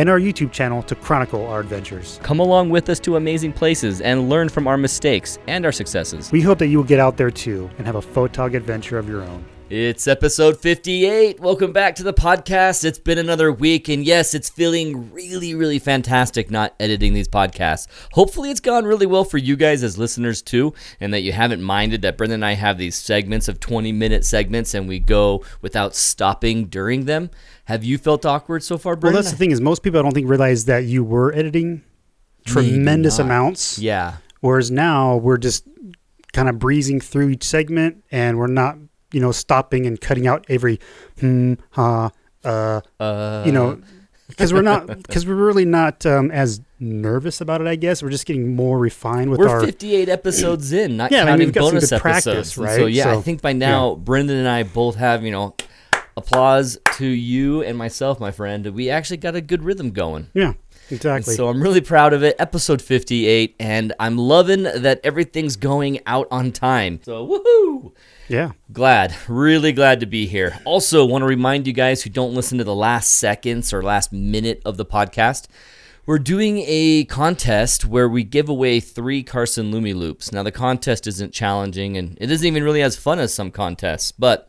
and our YouTube channel to chronicle our adventures. Come along with us to amazing places and learn from our mistakes and our successes. We hope that you will get out there too and have a photog adventure of your own. It's episode 58. Welcome back to the podcast. It's been another week, and yes, it's feeling really, really fantastic not editing these podcasts. Hopefully, it's gone really well for you guys as listeners too, and that you haven't minded that Brendan and I have these segments of 20 minute segments and we go without stopping during them. Have you felt awkward so far, Well, Brendan? that's the thing is most people I don't think realize that you were editing tremendous amounts, Yeah. whereas now we're just kind of breezing through each segment and we're not, you know, stopping and cutting out every hmm, ha, uh, Uh, you know, because we're not, because we're really not um, as nervous about it. I guess we're just getting more refined with we're our. 58 episodes in, not Yeah, I mean, counting we've got some bonus good episodes. practice, And right? So yeah, I think by now Brendan and I both have you know applause to you and myself, my friend. We actually got a good rhythm going. Yeah, And exactly. so I'm really proud of it. Episode 58, and I'm loving that everything's going out on time. So woohoo! Yeah, Glad, really glad to be here. Also, want to remind you guys who don't listen to the last seconds or last minute of the podcast. We're doing a contest where we give away three Carson LumiLoupes. Now, the contest isn't challenging and it isn't even really as fun as some contests, but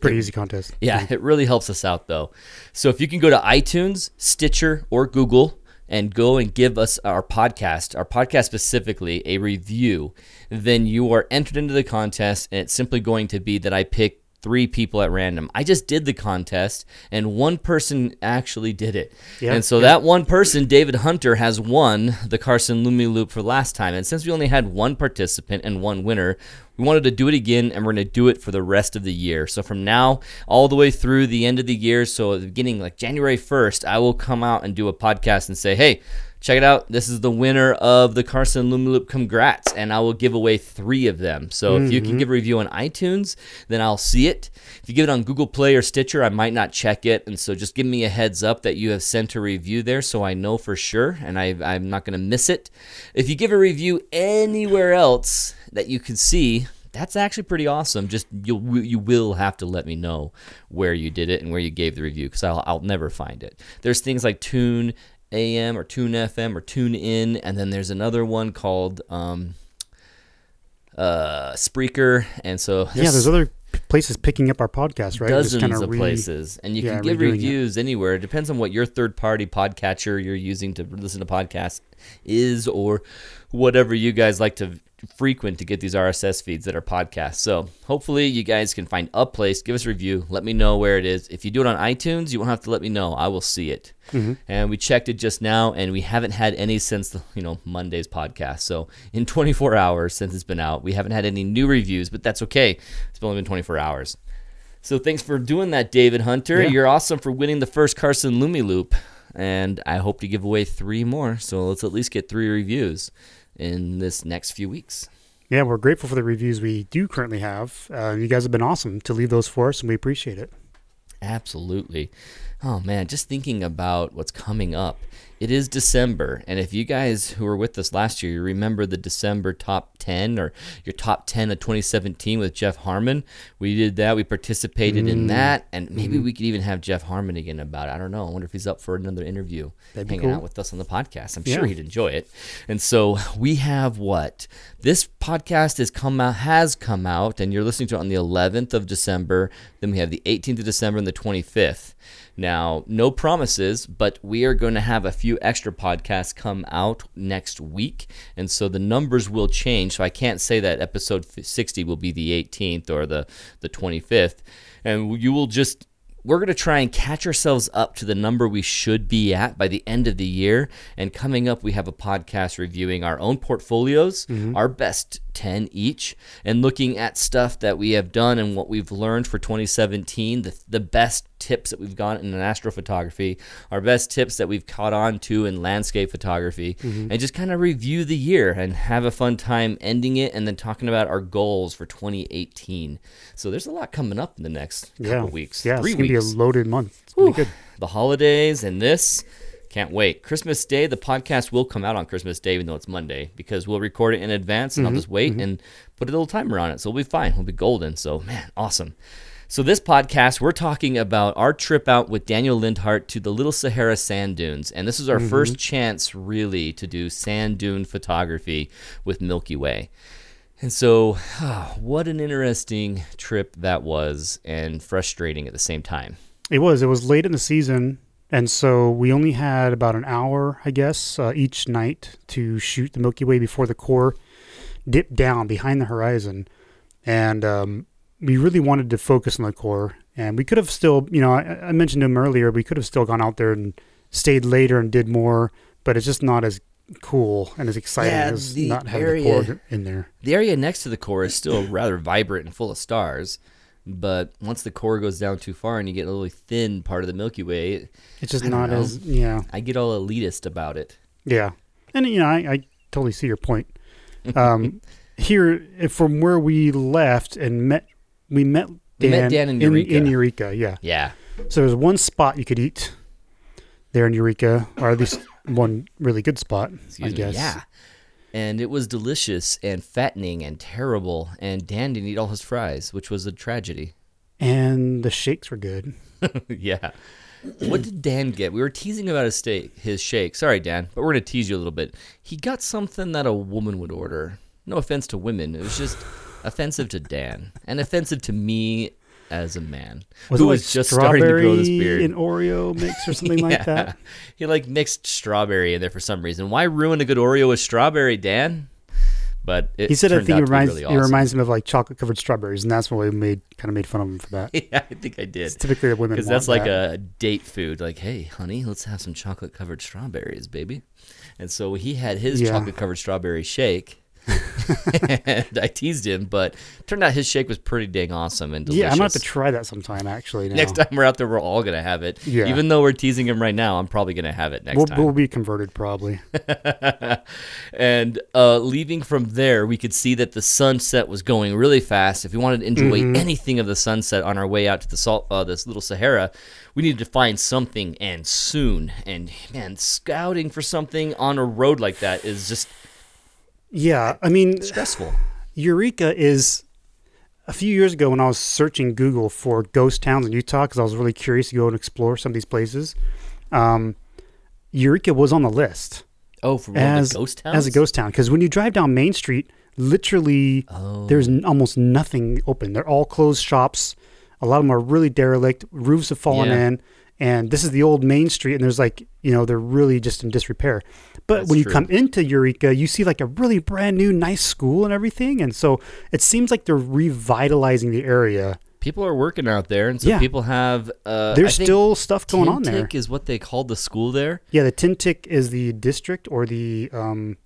pretty easy contest. yeah, it really helps us out though. So if you can go to iTunes, Stitcher, or Google and go and give us our podcast, our podcast specifically, a review, then you are entered into the contest and it's simply going to be that I pick three people at random. I just did the contest and one person actually did it. Yeah, and so that one person, David Hunter, has won the Carson LumiLoupe for last time. And since we only had one participant and one winner, we wanted to do it again and we're going to do it for the rest of the year. So from now all the way through the end of the year, so at the beginning, like January 1st, I will come out and do a podcast and say, hey, check it out. This is the winner of the Carson Loop. Congrats. And I will give away three of them. So if you can mm-hmm. give a review on iTunes, then I'll see it. If you give it on Google Play or Stitcher, I might not check it. And so just give me a heads up that you have sent a review there so I know for sure and I, I'm not going to miss it. If you give a review anywhere else that you can see, that's actually pretty awesome. Just you you will have to let me know where you did it and where you gave the review because I'll, I'll never find it. There's things like Tune AM or Tune FM or Tune In, and then there's another one called um, uh, Spreaker, and so yeah. There's other places picking up our podcast, right? Dozens kinda re- places, and you yeah, can give redoing it. reviews anywhere. It depends on what your third-party podcatcher you're using to listen to podcasts is, or whatever you guys like to frequent to get these RSS feeds that are podcasts. So hopefully you guys can find a place, give us a review, let me know where it is. If you do it on iTunes, you won't have to let me know. I will see it. Mm-hmm. And we checked it just now, and we haven't had any since the you know Monday's podcast. So in 24 hours since it's been out, we haven't had any new reviews, but that's okay. It's only been 24 hours. So thanks for doing that, David Hunter. Yeah. You're awesome for winning the first Carson LumiLoupe, and I hope to give away three more. So let's at least get three reviews in this next few weeks. Yeah, we're grateful for the reviews we do currently have. Uh, you guys have been awesome to leave those for us, and we appreciate it. Absolutely. Oh man, just thinking about what's coming up. It is December, and if you guys who were with us last year, you remember the December top 10 or your top 10 of 2017 with Jeff Harmon. We did that. We participated Mm. in that, and maybe Mm-hmm. we could even have Jeff Harmon again about it. I don't know. I wonder if he's up for another interview, That'd hanging cool. out with us on the podcast. I'm Yeah. sure he'd enjoy it. And so we have what this podcast has come out has come out, and you're listening to it on the 11th of December. Then we have the 18th of December and the 25th. Now, no promises, but we are going to have a few extra podcasts come out next week. And so the numbers will change. So I can't say that episode 60 will be the 18th or the, the 25th. And you will just we're going to try and catch ourselves up to the number we should be at by the end of the year. And coming up, we have a podcast reviewing our own portfolios, mm-hmm. our best 10 each, and looking at stuff that we have done and what we've learned for 2017, the, the best tips that we've gotten in astrophotography, our best tips that we've caught on to in landscape photography, mm-hmm. and just kind of review the year and have a fun time ending it and then talking about our goals for 2018. So there's a lot coming up in the next couple yeah. weeks. Yeah, Three it's gonna weeks be a loaded month. It's gonna be good. the holidays and this. Can't wait. Christmas Day, the podcast will come out on Christmas Day, even though it's Monday, because we'll record it in advance and I'll mm-hmm, just wait mm-hmm. and put a little timer on it. So we'll be fine. We'll be golden. So, man, awesome. So, this podcast, we're talking about our trip out with Daniel Lindhart to the Little Sahara sand dunes. And this is our mm-hmm. first chance, really, to do sand dune photography with Milky Way. And so, ah, what an interesting trip that was and frustrating at the same time. It was. It was late in the season, and so we only had about an hour, I guess, uh, each night to shoot the Milky Way before the core dipped down behind the horizon, and um, we really wanted to focus on the core. And we could have still, you know, I, I mentioned to him earlier, we could have still gone out there and stayed later and did more, but it's just not as cool and as exciting Yeah, as not having area- the core in there. The area next to the core is still rather vibrant and full of stars, but once the core goes down too far and you get a really thin part of the Milky Way, it- It's just not know. as, yeah. I get all elitist about it. Yeah, and you know, I, I totally see your point. Um, here, if from where we left and met, we met Dan, We met Dan in in, Eureka. in Eureka. Yeah, Yeah. so there's one spot you could eat there in Eureka, or at least one really good spot, Excuse I me. guess. Yeah. And it was delicious and fattening and terrible, and Dan didn't eat all his fries, which was a tragedy. And the shakes were good. yeah. What did Dan get? We were teasing about his steak, his shake. Sorry, Dan, but we're gonna tease you a little bit. He got something that a woman would order. No offense to women, it was just offensive to Dan and offensive to me as a man Was who like was just starting to grow this beard. and Oreo mix or something like that? He like mixed strawberry in there for some reason. Why ruin a good Oreo with strawberry, Dan? But He said I think it reminds really it reminds him of like chocolate covered strawberries, and that's why we made kind of made fun of him for that. yeah, I think I did. It's typically the women Because that's like that. a date food. Like, hey, honey, let's have some chocolate covered strawberries, baby. And so he had his Yeah. chocolate covered strawberry shake. and I teased him, but turned out his shake was pretty dang awesome and delicious. yeah. I'm gonna have to try that sometime. Actually, now. Next time we're out there, we're all gonna have it. Yeah. Even though we're teasing him right now, I'm probably gonna have it next we'll, time. we'll be converted probably. and uh, leaving from there, we could see that the sunset was going really fast. If we wanted to enjoy Mm-hmm. anything of the sunset on our way out to the salt, uh, this little Sahara, we needed to find something and soon. And man, scouting for something on a road like that is just Yeah, I mean, stressful. Eureka is a few years ago when I was searching Google for ghost towns in Utah because I was really curious to go and explore some of these places. Um, Eureka was on the list Oh, for as ghost towns. as a ghost town because when you drive down Main Street, literally Oh, there's n- almost nothing open. They're all closed shops. A lot of them are really derelict. Roofs have fallen Yeah. in, and this is the old Main Street, and there's like you know they're really just in disrepair. But That's when you true. come into Eureka, you see like a really brand new, nice school and everything, and so it seems like they're revitalizing the area. people are working out there, and so Yeah. people have. Uh, There's still stuff going on there. Tintic is what they call the school there. Yeah, the Tintic is the district or the um,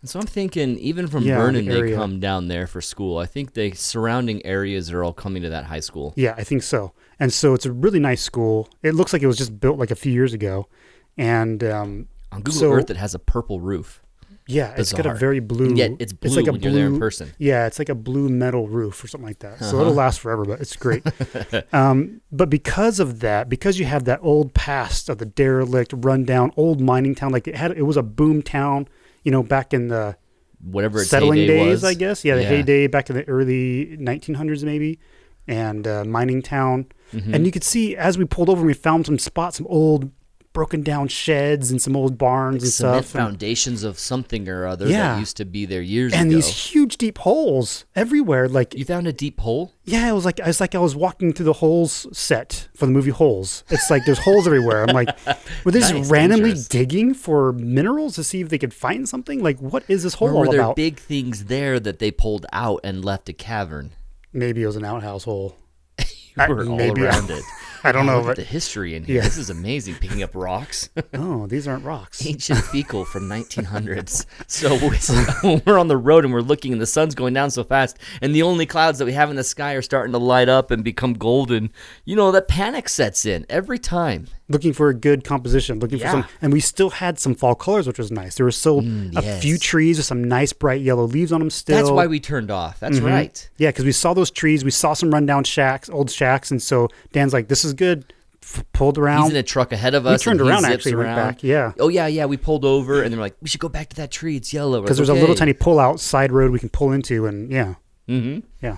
And so I'm thinking, even from Yeah, the Vernon, they come down there for school. I think the surrounding areas are all coming to that high school. Yeah, I think so. And so it's a really nice school. It looks like it was just built like a few years ago. And um, On Google So- Earth, it has a purple roof. yeah, it's got a very blue. And yet it's blue like a when you're there in blue- person. Yeah, it's like a blue metal roof or something like that. So Uh-huh. it'll last forever, but it's great. um, but because of that, because you have that old past of the derelict, rundown old mining town, like it had, it was a boom town, you know, back in the Whatever its settling days, was. I guess. Yeah, the Yeah. heyday back in the early 1900s, maybe, and uh, mining town. Mhm. And you could see as we pulled over, we found some spots, some old broken down sheds and some old barns and Cement stuff. and- foundations of something or other Yeah. that used to be there years and ago. these huge deep holes everywhere. Like you found a deep hole? yeah, it was like it's like I was walking through the holes set for the movie Holes. It's like there's holes everywhere. I'm like, were they just Nice, randomly digging for minerals to see if they could find something? Like, what is this hole or were all there about? big things there that they pulled out and left a cavern? Maybe it was an outhouse hole. You I- all maybe- around it. I don't Oh, know, look but the history in here. Yeah. This is amazing. Picking up rocks, oh, these aren't rocks. ancient fecal from 1900s. So we- we're on the road and we're looking, and the sun's going down so fast, and the only clouds that we have in the sky are starting to light up and become golden. You know that panic sets in every time. looking for a good composition, looking for Yeah. some, and we still had some fall colors, which was nice. There were still mm, a few trees with some nice bright yellow leaves on them. Still, That's why we turned off. That's mm-hmm. right. yeah, because we saw those trees, we saw some rundown shacks, old shacks, and so Dan's like, "This is good." F- pulled around. He's in a truck ahead of we us. turned and he around actually, and went back. Yeah, Oh yeah, yeah. We pulled over, and they're like, "We should go back to that tree. It's yellow." because there's a little tiny pull out side road we can pull into, and yeah, Mm-hmm. yeah.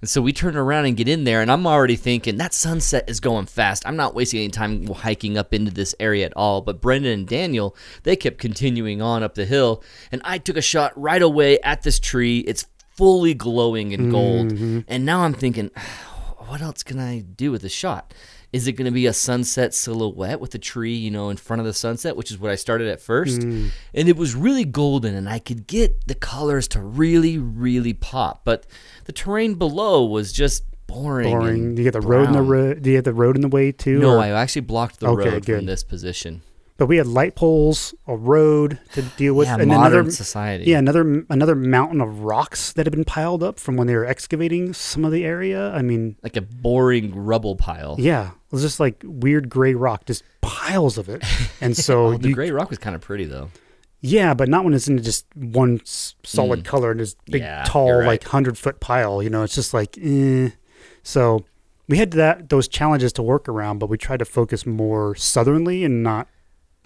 And so we turn around and get in there, and I'm already thinking that sunset is going fast. I'm not wasting any time hiking up into this area at all. But Brendan and Daniel, they kept continuing on up the hill, and I took a shot right away at this tree. It's fully glowing in gold, and now I'm thinking, what else can I do with the shot? Is it going to be a sunset silhouette with a tree, you know, in front of the sunset, which is what I started at first? Hmm. And it was really golden, and I could get the colors to really, really pop. But the terrain below was just boring. Boring. Do you get the road in the brown. road? Do you get the road in the way too? No, or- I actually blocked the Okay, road good. from this position. But we had light poles, a road to deal with, yeah, and modern another society. yeah another another mountain of rocks that had been piled up from when they were excavating some of the area. I mean, like a boring rubble pile. yeah, it was just like weird gray rock, just piles of it. And so Oh, the you, gray rock was kind of pretty though. yeah, but not when it's in just one solid color and this big Mm. Yeah, tall right. like hundred foot pile. You know, it's just like eh. So we had that those challenges to work around, but we tried to focus more southernly and not,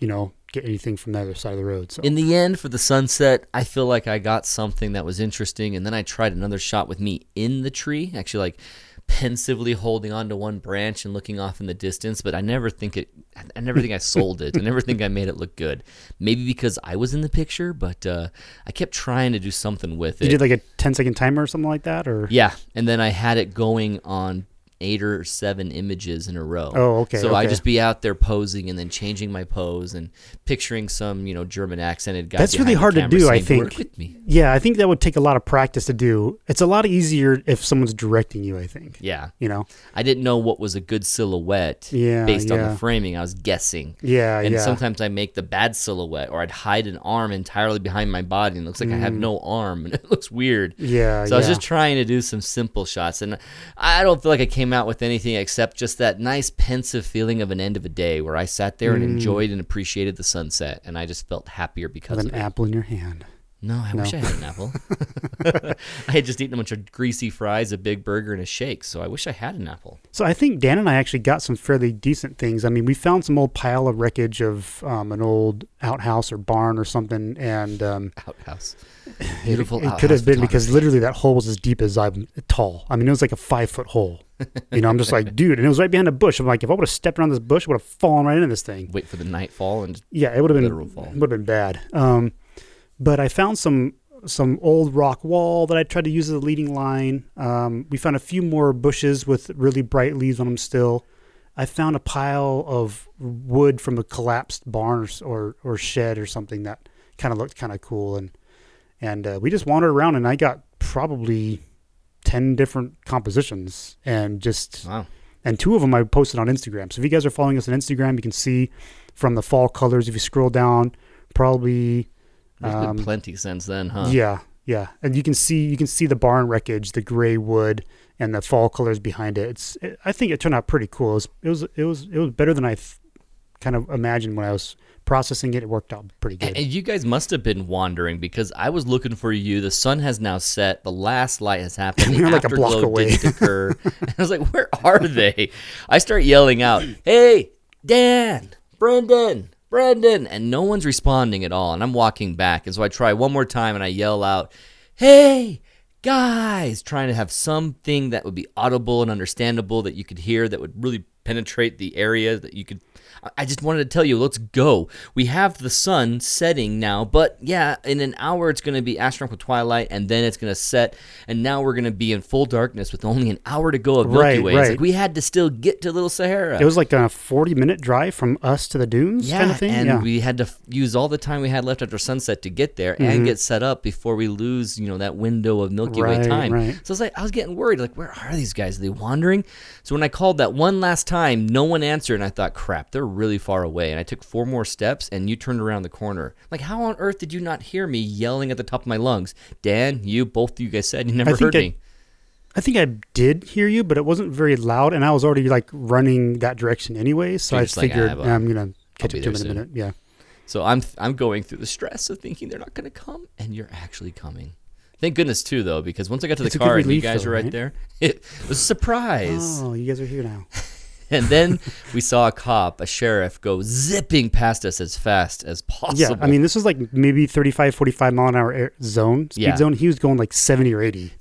you know, get anything from the other side of the road. So In the end, for the sunset, I feel like I got something that was interesting, and then I tried another shot with me in the tree, actually like pensively holding on to one branch and looking off in the distance. But I never think it. I never think I sold it. I never think I made it look good. Maybe because I was in the picture, but uh, I kept trying to do something with it. you did like a 10 second timer or something like that, or Yeah, and then I had it going on eight or seven images in a row. Oh, okay, So I'd just be out there posing and then changing my pose and picturing some, you know, German accented guy. That's really hard to do, I saying, "Work think. Yeah, I think that would take a lot of practice to do. It's a lot easier if someone's directing you, I think. Yeah, You know? I didn't know what was a good silhouette. Yeah, based on the framing, I was guessing. Yeah, and yeah. sometimes I make the bad silhouette, or I'd hide an arm entirely behind my body, and it looks like I have no arm, and it looks weird. Mm. Yeah, So I was just trying to do some simple shots, and I don't feel like I came out with anything except just that nice pensive feeling of an end of a day where I sat there and enjoyed and appreciated the sunset, and I just felt happier because with of an it. apple in your hand. No, I wish I had an apple. I had just eaten a bunch of greasy fries, a big burger, and a shake, so I wish I had an apple. So I think Dan and I actually got some fairly decent things. I mean, we found some old pile of wreckage of um, an old outhouse or barn or something, and um, Outhouse, beautiful. it, it outhouse could have been because photography. literally that hole was as deep as I'm tall. I mean, it was like a five foot hole. You know, I'm just like, dude, and it was right behind a bush. I'm like, if I would have stepped around this bush, I would have fallen right into this thing. wait for the nightfall and Yeah, it would have been fall. would have been bad. Um, but I found some some old rock wall that I tried to use as a leading line. Um, we found a few more bushes with really bright leaves on them still. I found a pile of wood from a collapsed barn or or, or shed or something that kind of looked kind of cool and and uh, we just wandered around and I got probably ten different compositions and just wow. and two of them I posted on Instagram. So if you guys are following us on Instagram, you can see from the fall colors. If you scroll down, probably There's Um, been plenty since then, huh? yeah, yeah, and you can see you can see the barn wreckage, the gray wood, and the fall colors behind it. It's it, I think it turned out pretty cool. It was it was it was, it was better than I th- kind of imagined when I was processing it. It worked out pretty good. And you guys must have been wandering because I was looking for you. The sun has now set. The last light has happened. You're like a block away. occur. and I was like, "Where are they?" I start yelling out, "Hey, Dan, Brendan, Brendan!" And no one's responding at all. And I'm walking back, and so I try one more time, and I yell out, "Hey!" Guys, trying to have something that would be audible and understandable that you could hear that would really penetrate the area that you could. I- just wanted to tell you, let's go. We have the sun setting now, but yeah, in an hour it's going to be astronomical twilight, and then it's going to set, and now we're going to be in full darkness with only an hour to go of Milky Right, Way. Right. like we had to still get to Little Sahara. It was like a 40 minute drive from us to the dunes yeah, kind of thing. and yeah. we had to f- use all the time we had left after sunset to get there Mm-hmm. and get set up before we lose, you know, that window of Milky Way time. right. So I was like, I was getting worried, like, where are these guys? Are they wandering? So when I called that one last time, no one answered, and I thought, crap, they're really far away. And I took four more steps, and you turned around the corner. Like, how on earth did you not hear me yelling at the top of my lungs? Dan, you, both of you guys said you never heard I- me. I think I did hear you, but it wasn't very loud, and I was already like running that direction anyway. So You're I just like, ah, I'm gonna catch be up to him in a minute. Yeah. So I'm I'm going through the stress of thinking they're not going to come, and you're actually coming. Thank goodness too, though, because once I got to the It's car and you guys though, were right, right? there, it was a surprise. Oh, you guys are here now. And then we saw a cop, a sheriff, go zipping past us as fast as possible. Yeah. I mean, this was like maybe 35, 45 mile an hour air zone, speed Yeah. zone. He was going like 70 or 80.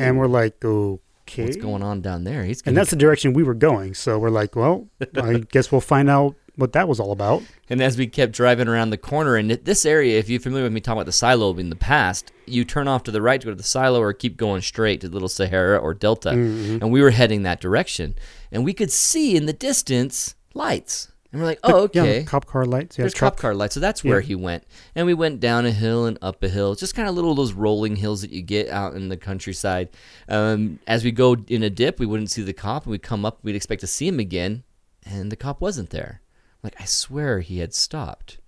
And we're like, oh, okay. what's going on down there? He's And that's the direction we were going. So we're like, well, I guess we'll find out what that was all about. And as we kept driving around the corner, and this area, if you're familiar with me talking about the silo in the past, you turn off to the right to go to the silo or keep going straight to the Little Sahara or Delta. Mm-hmm. And we were heading that direction. And we could see in the distance lights. And we're like, oh, Yeah, okay. cop car lights. Yeah, There's truck. cop car lights. So that's where Yeah. he went. And we went down a hill and up a hill, just kind of little of those rolling hills that you get out in the countryside. Um, as we go in a dip, we wouldn't see the cop, and we'd come up, we'd expect to see him again, and the cop wasn't there. Like, I swear he had stopped.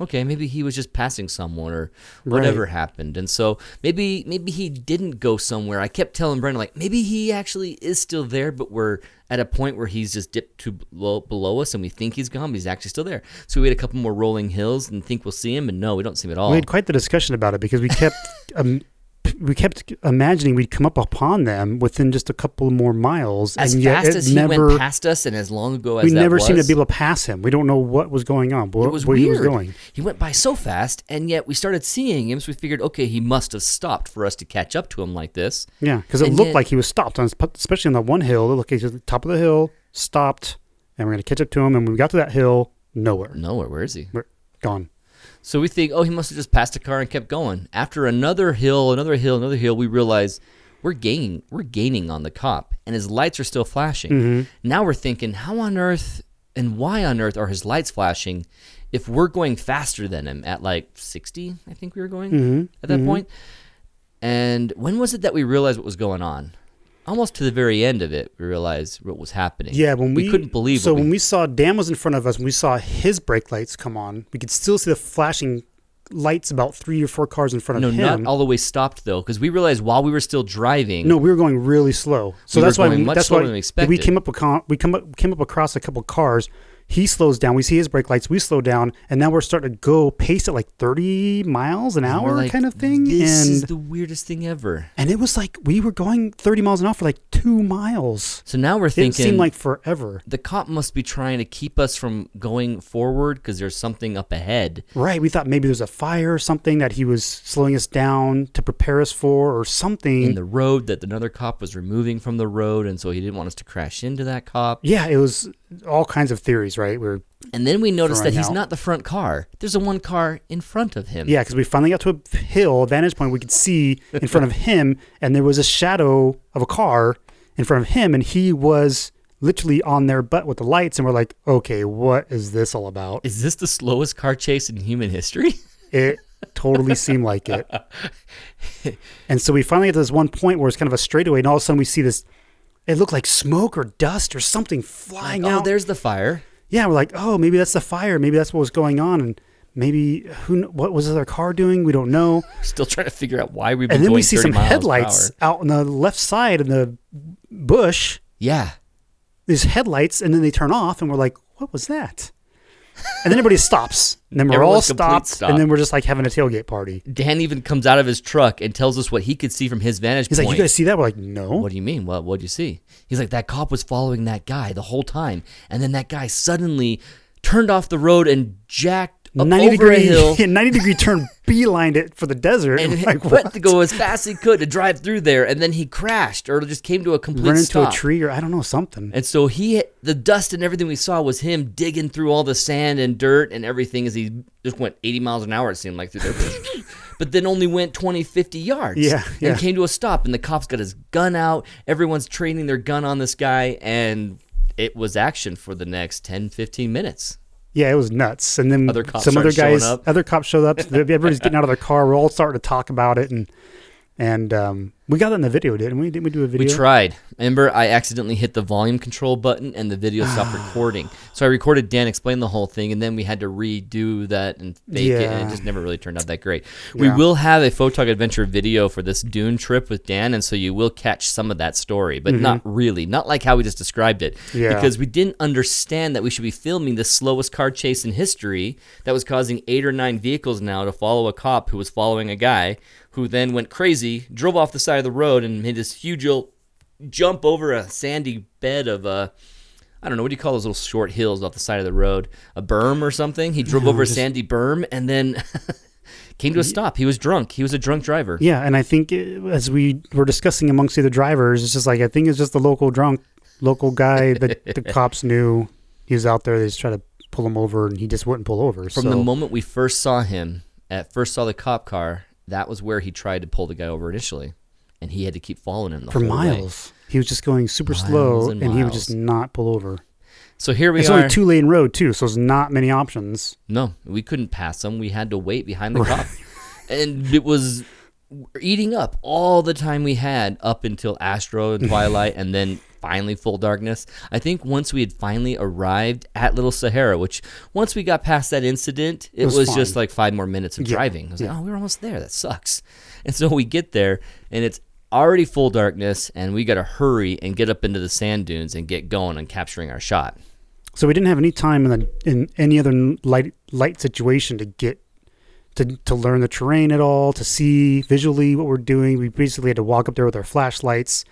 Okay, maybe he was just passing someone or whatever happened. And so maybe maybe he didn't go somewhere. I kept telling Brendan like maybe he actually is still there, but we're at a point where he's just dipped to below, below us and we think he's gone, but he's actually still there. So we had a couple more rolling hills and think we'll see him, and no, we don't see him at all. We had quite the discussion about it because we kept um, we kept imagining we'd come up upon them within just a couple more miles, as and yet fast as he never went past us and as long ago as we that never seemed to be able to pass him. We don't know what was going on, where, It was where weird. he was going. He went by so fast, and yet we started seeing him. So we figured, okay, he must have stopped for us to catch up to him like this. Yeah, because it And looked yet- like he was stopped, on, especially on that one hill. It looked like he was at the top of the hill, stopped, and we're going to catch up to him. And when we got to that hill, nowhere, Nowhere. Where is he? gone. So we think, oh, he must have just passed a car and kept going. After another hill, another hill, another hill, we realize we're gaining, we're gaining on the cop, and his lights are still flashing. Mm-hmm. Now we're thinking, how on earth and why on earth are his lights flashing if we're going faster than him at like 60? I think we were going Mm-hmm. at that point. And when was it that we realized what was going on? Almost to the very end of it, we realized what was happening. Yeah, when we, couldn't believe. So we- when we saw Dan was in front of us, and we saw his brake lights come on, we could still see the flashing lights about three or four cars in front no, of him. No, not all the way stopped though, because we realized while we were still driving. No, we were going really slow. So We that's why much that's why than we we came up across we come up, came up across a couple cars. He slows down. We see his brake lights. We slow down, and now we're starting to go pace at like thirty miles an hour, like, kind of thing. This and is the weirdest thing ever. and it was like we were going thirty miles an hour for like two miles. So now we're thinking. It seemed like forever. the cop must be trying to keep us from going forward because there's something up ahead. Right. We thought maybe there's a fire or something that he was slowing us down to prepare us for, or something. in the road that another cop was removing from the road, and so he didn't want us to crash into that cop. yeah, it was all kinds of theories. Right. We're And then we noticed that he's out. not the front car. There's a one car in front of him. Yeah, because we finally got to a hill, a vantage point we could see in front of him, and there was a shadow of a car in front of him, and he was literally on their butt with the lights, and we're like, okay, what is this all about? Is this the slowest car chase in human history? It totally seemed like it. And so we finally get to this one point where it's kind of a straightaway, and all of a sudden we see this. It looked like smoke or dust or something flying oh, out. Oh, there's the fire. yeah, we're like, oh, maybe that's the fire. Maybe that's what was going on, and maybe who? What was the other car doing? We don't know. Still trying to figure out why we've and then we see some headlights out on the left side in the bush. Yeah. These headlights, and then they turn off, and we're like, "What was that?" And then everybody stops, and then we're all Everyone's complete stopped, stop. and then we're just like having a tailgate party. Dan even comes out of his truck and tells us what he could see from his vantage point. He's point. like, "You guys see that?" We're like, "No." What do you mean? What what'd you see? He's like, that cop was following that guy the whole time. And then that guy suddenly turned off the road and jacked Uh, 90 over degree, a hill. yeah, 90 degree turn beelined it for the desert. and like, went what? to go as fast as he could to drive through there, and then he crashed or just came to a complete Run into stop. a tree or I don't know, something. And so he, the dust and everything we saw was him digging through all the sand and dirt and everything as he just went 80 miles an hour, it seemed like, through there. but then only went 20, 50 yards. Yeah, yeah. And came to a stop, and the cops got his gun out. Everyone's training their gun on this guy, and it was action for the next 10, 15 minutes. Yeah, it was nuts. And then Other cops some other guys, up. other cops showed up. Everybody's getting out of their car. We're all starting to talk about it, and and um, we got that in the video, didn't we? Didn't we do a video? We tried. Remember, I accidentally hit the volume control button and the video stopped recording. So I recorded Dan explain the whole thing, and then we had to redo that and fake it, and it just never really turned out that great. We will have a Photog Adventure video for this Dune trip with Dan, and so you will catch some of that story, but not really. Not like how we just described it. Mm-hmm. Yeah. Because we didn't understand that we should be filming the slowest car chase in history that was causing eight or nine vehicles now to follow a cop who was following a guy who then went crazy, drove off the side of the road, and made this huge jump over a sandy bed of uh, I don't know what do you call those little short hills off the side of the road, a berm or something. He drove over a sandy berm and then came to a stop. He was drunk. He was a drunk driver. Yeah, and I think uh, as we were discussing amongst the drivers, it's just like I think it's just the local drunk, local guy that the cops knew he was out there. They just tried to pull him over, and he just wouldn't pull over. From so the moment we first saw him, at first saw the cop car, that was where he tried to pull the guy over initially, and he had to keep following him the for whole way. miles, he was just going super Miles slow, and and, he would just not pull over. So here we It's are. only two lane road too, so there's not many options. No, we couldn't pass him. We had to wait behind the cop. And it was eating up all the time we had up until Astro and Twilight and then finally full darkness. I think once we had finally arrived at Little Sahara, which once we got past that incident, it, was was, just like five more minutes of Yeah, driving. I was yeah. like, oh, we're almost there. That sucks. And so we get there and it's already full darkness and we got to hurry and get up into the sand dunes and get going and capturing our shot. So we didn't have any time in the, in any other light light situation to get to to learn the terrain at all, to see visually what we're doing. We basically had to walk up there with our flashlights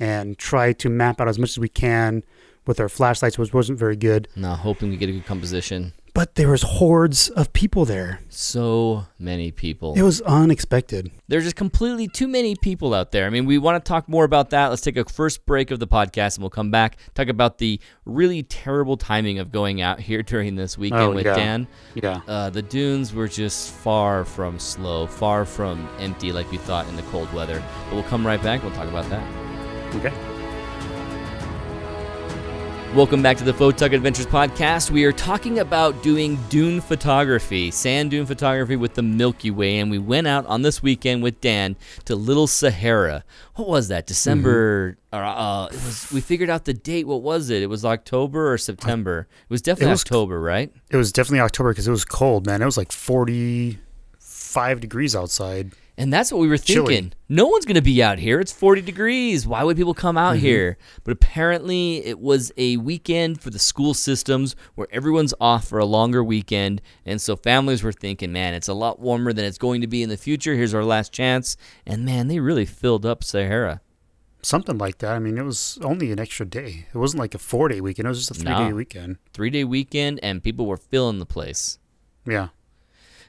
and try to map out as much as we can with our flashlights, which wasn't very good. Now, hoping we get a good composition. But there was hordes of people there. So many people. It was unexpected. There's just completely too many people out there. I mean, we want to talk more about that. Let's take a first break of the podcast and we'll come back, talk about the really terrible timing of going out here during this weekend Oh, with yeah. Dan. Yeah. Uh, the dunes were just far from slow, far from empty like we thought in the cold weather. But we'll come right back. We'll talk about that. Okay. Welcome back to the Photog Adventures podcast. We are talking about doing dune photography, sand dune photography with the Milky Way, and we went out on this weekend with Dan to Little Sahara. What was that? December? Or, uh, it was, we figured out the date. What was it? It was October or September? It was definitely was- October, right? It was definitely October because it was cold, man. It was like 45 degrees outside. And that's what we were thinking. No one's going to be out here. It's 40 degrees. Why would people come out mm-hmm. here? But apparently, it was a weekend for the school systems where everyone's off for a longer weekend. And so families were thinking, man, it's a lot warmer than it's going to be in the future. Here's our last chance. And man, they really filled up Sahara. Something like that. I mean, it was only an extra day. It wasn't like a four day weekend. It was just a three No. day weekend. Three day weekend, and people were filling the place. Yeah.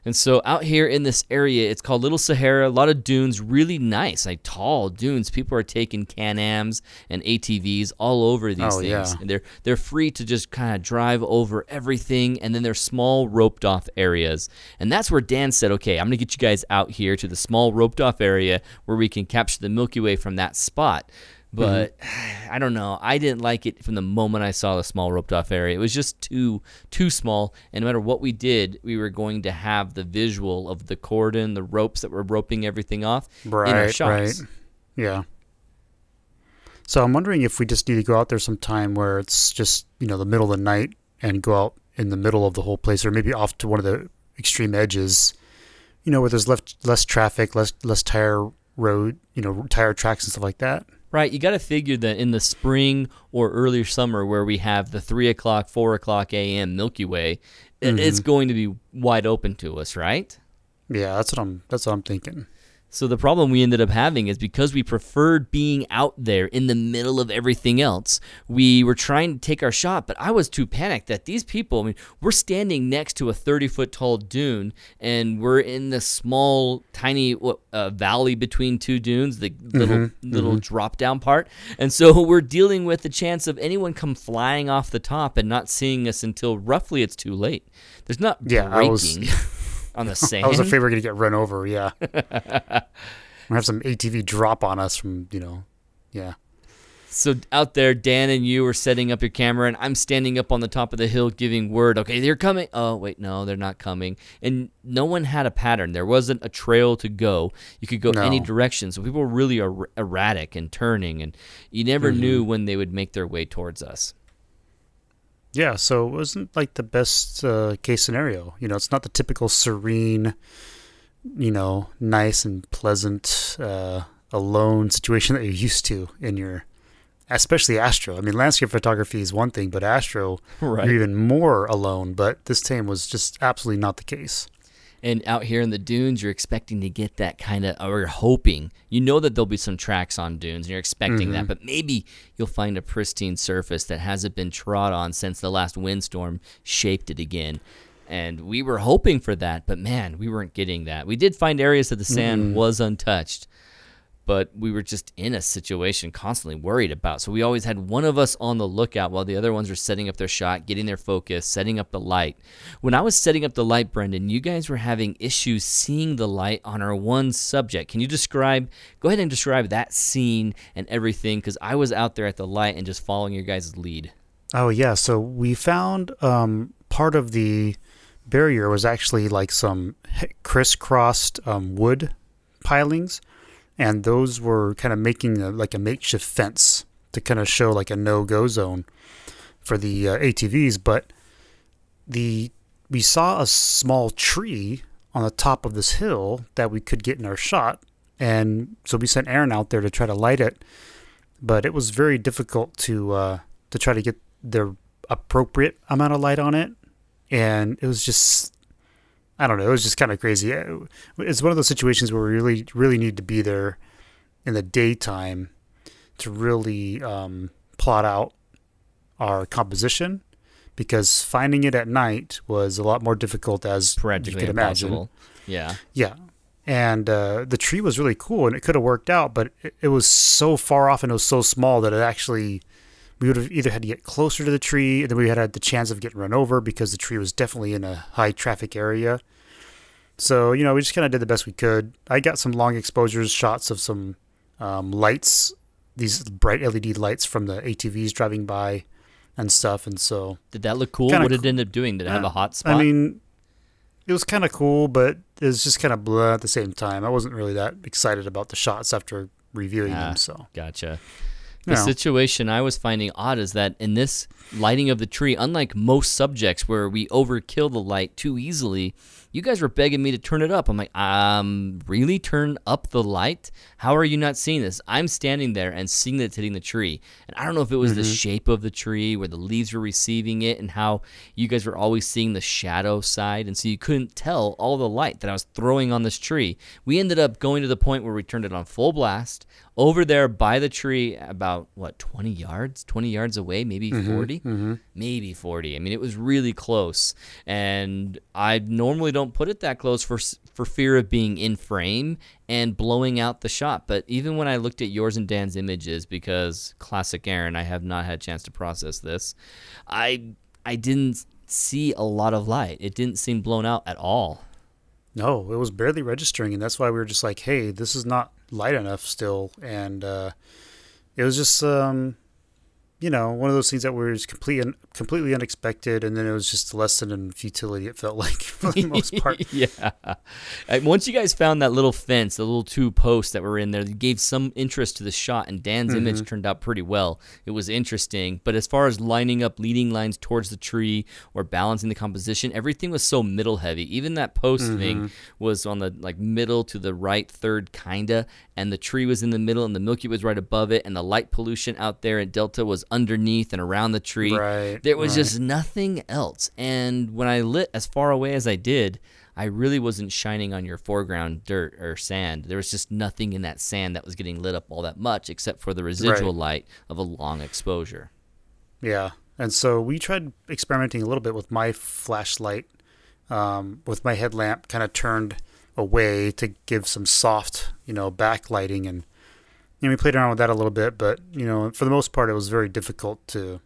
And so out here in this area, it's called Little Sahara. A lot of dunes, really nice, like tall dunes. People are taking Can-Ams and ATVs all over these Oh, things. yeah. And they're they're free to just kind of drive over everything. And then there's small roped off areas. And that's where Dan said, okay, I'm gonna get you guys out here to the small roped off area where we can capture the Milky Way from that spot. Mm-hmm. But I don't know. I didn't like it from the moment I saw the small roped off area. It was just too too small. And no matter what we did, we were going to have the visual of the cordon, the ropes that were roping everything off in our Right. shots. Right. Yeah. So I'm wondering if we just need to go out there sometime where it's just, you know, the middle of the night and go out in the middle of the whole place or maybe off to one of the extreme edges, you know, where there's less, less traffic, less, less tire road, you know, tire tracks and stuff like that. Right. You got to figure that in the spring or earlier summer, where we have the three o'clock, four o'clock a.m. Milky Way, it's Mm-hmm. going to be wide open to us, right? Yeah, that's what I'm, that's what I'm thinking. So the problem we ended up having is because we preferred being out there in the middle of everything else, we were trying to take our shot, but I was too panicked that these people, I mean, we're standing next to a 30 foot tall dune and we're in the small, tiny uh, valley between two dunes, the little, mm-hmm, little mm-hmm. drop down part. And so we're dealing with the chance of anyone come flying off the top and not seeing us until roughly it's too late. There's not yeah, breaking. On the sand. I was afraid we are gonna get run over. Yeah, we have some ATV drop on us from you know, yeah. So out there, Dan and you are setting up your camera, and I'm standing up on the top of the hill giving word. Okay, they're coming. Oh wait, no, they're not coming. And no one had a pattern. There wasn't a trail to go. You could go no. any direction. So people were really er- erratic and turning, and you never mm-hmm. knew when they would make their way towards us. Yeah, so it wasn't like the best uh, case scenario. You know, it's not the typical serene, you know, nice and pleasant, uh, alone situation that you're used to in your, especially Astro. I mean, landscape photography is one thing, but Astro, right. you're even more alone. But this time was just absolutely not the case. And out here in the dunes, you're expecting to get that kind of, or you're hoping. You know that there'll be some tracks on dunes, and you're expecting mm-hmm. that, but maybe you'll find a pristine surface that hasn't been trod on since the last windstorm shaped it again. And we were hoping for that, but man, we weren't getting that. We did find areas that the sand mm-hmm. was untouched, but we were just in a situation constantly worried about. So we always had one of us on the lookout while the other ones were setting up their shot, getting their focus, setting up the light. When I was setting up the light, Brendan, you guys were having issues seeing the light on our one subject. Can you describe, go ahead and describe that scene and everything? Because I was out there at the light and just following your guys' lead. Oh, yeah. So we found um, part of the barrier was actually like some crisscrossed um, wood pilings and those were kind of making a, like a makeshift fence to kind of show like a no-go zone for the uh, ATVs. But the we saw a small tree on the top of this hill that we could get in our shot, and so we sent Aaron out there to try to light it. But it was very difficult to uh, to try to get the appropriate amount of light on it, and it was just I don't know. It was just kind of crazy. It's one of those situations where we really, really need to be there in the daytime to really um, plot out our composition because finding it at night was a lot more difficult as you could imagine. Impossible. Yeah. Yeah. And uh, the tree was really cool and it could have worked out, but it, it was so far off and it was so small that it actually we would have either had to get closer to the tree, and then we had, had the chance of getting run over because the tree was definitely in a high traffic area. So you know, we just kind of did the best we could. I got some long exposures shots of some um, lights, these bright LED lights from the ATVs driving by, and stuff. And so, did that look cool? What did it end up doing? Did it have a hot spot? I mean, it was kind of cool, but it was just kind of blah at the same time. I wasn't really that excited about the shots after reviewing ah, them. So, gotcha. The situation I was finding odd is that in this lighting of the tree, unlike most subjects where we overkill the light too easily, you guys were begging me to turn it up. I'm like, um, really turn up the light? How are you not seeing this? I'm standing there and seeing that it's hitting the tree. And I don't know if it was mm-hmm. the shape of the tree, where the leaves were receiving it, and how you guys were always seeing the shadow side. And so you couldn't tell all the light that I was throwing on this tree. We ended up going to the point where we turned it on full blast over there by the tree about what 20 yards 20 yards away maybe mm-hmm, 40 mm-hmm. maybe 40 i mean it was really close. And i normally don't put it that close for for fear of being in frame and blowing out the shot. But even when i looked at yours and dan's images because classic aaron i have not had a chance to process this i i didn't see a lot of light. It didn't seem blown out at all. No, it was barely registering, and that's why we were just like, "Hey, this is not light enough still." And uh, it was just um, you know, one of those things that was completely completely unexpected, and then it was just a lesson in futility. It felt like for the most part. yeah. Once you guys found that little fence, the little two posts that were in there, gave some interest to the shot, and Dan's mm-hmm. image turned out pretty well. It was interesting, but as far as lining up leading lines towards the tree or balancing the composition, everything was so middle heavy. Even that post mm-hmm. thing was on the like middle to the right third, kinda, and the tree was in the middle, and the Milky Way was right above it, and the light pollution out there in Delta was underneath and around the tree. Right, there was right. just nothing else. And when I lit as far away as I did, I really wasn't shining on your foreground dirt or sand. There was just nothing in that sand that was getting lit up all that much except for the residual Right. light of a long exposure. Yeah. And so we tried experimenting a little bit with my flashlight, um, with my headlamp kind of turned away to give some soft, you know, backlighting. And, know, we played around with that a little bit, but, you know, for the most part, it was very difficult to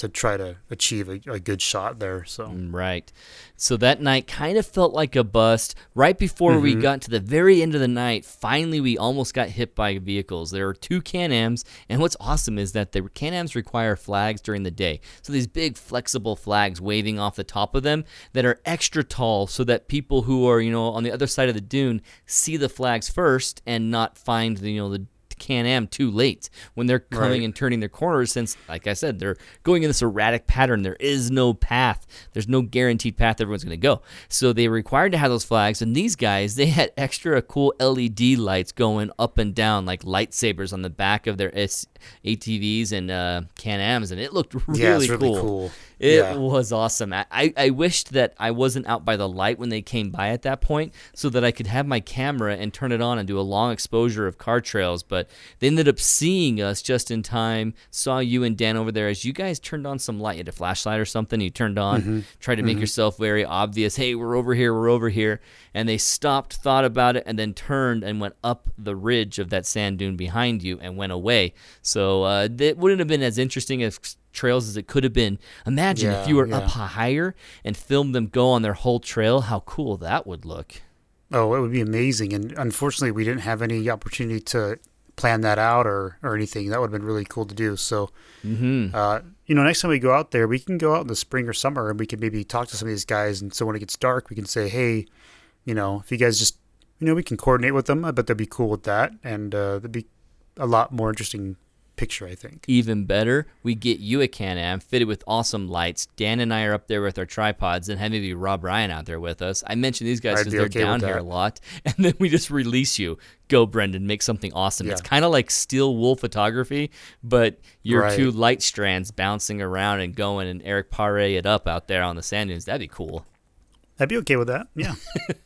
to try to achieve a, a good shot there. So, Mm, Right. So that night kind of felt like a bust. Right before we Mhm. got to the very end of the night, finally we almost got hit by vehicles. There were two Can-Ams, and what's awesome is that the Can-Ams require flags during the day. So these big flexible flags waving off the top of them that are extra tall so that people who are, you know, on the other side of the dune see the flags first and not find, the, you know, the Can-Am too late when they're coming Right. and turning their corners since like I said they're going in this erratic pattern there is no path there's no guaranteed path everyone's going to go so they were required to have those flags and these guys they had extra cool LED lights going up and down like lightsabers on the back of their S- ATVs and uh, Can-Ams and it looked really, yeah, really cool. It yeah. was awesome. I, I, I wished that I wasn't out by the light when they came by at that point so that I could have my camera and turn it on and do a long exposure of car trails. But they ended up seeing us just in time, saw you and Dan over there as you guys turned on some light. You had a flashlight or something you turned on, Mm-hmm. tried to make yourself very obvious. Hey, we're over here, we're over here. And they stopped, thought about it, and then turned and went up the ridge of that sand dune behind you and went away. So uh, it wouldn't have been as interesting as trails as it could have been. Imagine if you were yeah. up higher and filmed them go on their whole trail, how cool that would look. Oh, it would be amazing. And unfortunately, we didn't have any opportunity to plan that out or, or anything. That would have been really cool to do. So, Mm-hmm. uh, you know, next time we go out there, we can go out in the spring or summer and we can maybe talk to some of these guys. And so when it gets dark, we can say, hey, you know, if you guys just, you know, we can coordinate with them. I bet they'd be cool with that. And uh, that'd be a lot more interesting picture, I think. Even better, we get you a Can-Am fitted with awesome lights. Dan and I are up there with our tripods and have maybe Rob Ryan out there with us. I mention these guys because be they're okay down here a lot. And then we just release you. Go, Brendan, make something awesome. It's kind of like steel wool photography, but your Right. two light strands bouncing around and going and Eric Pare it up out there on the sand dunes. That'd be cool. I'd be okay with that. Yeah.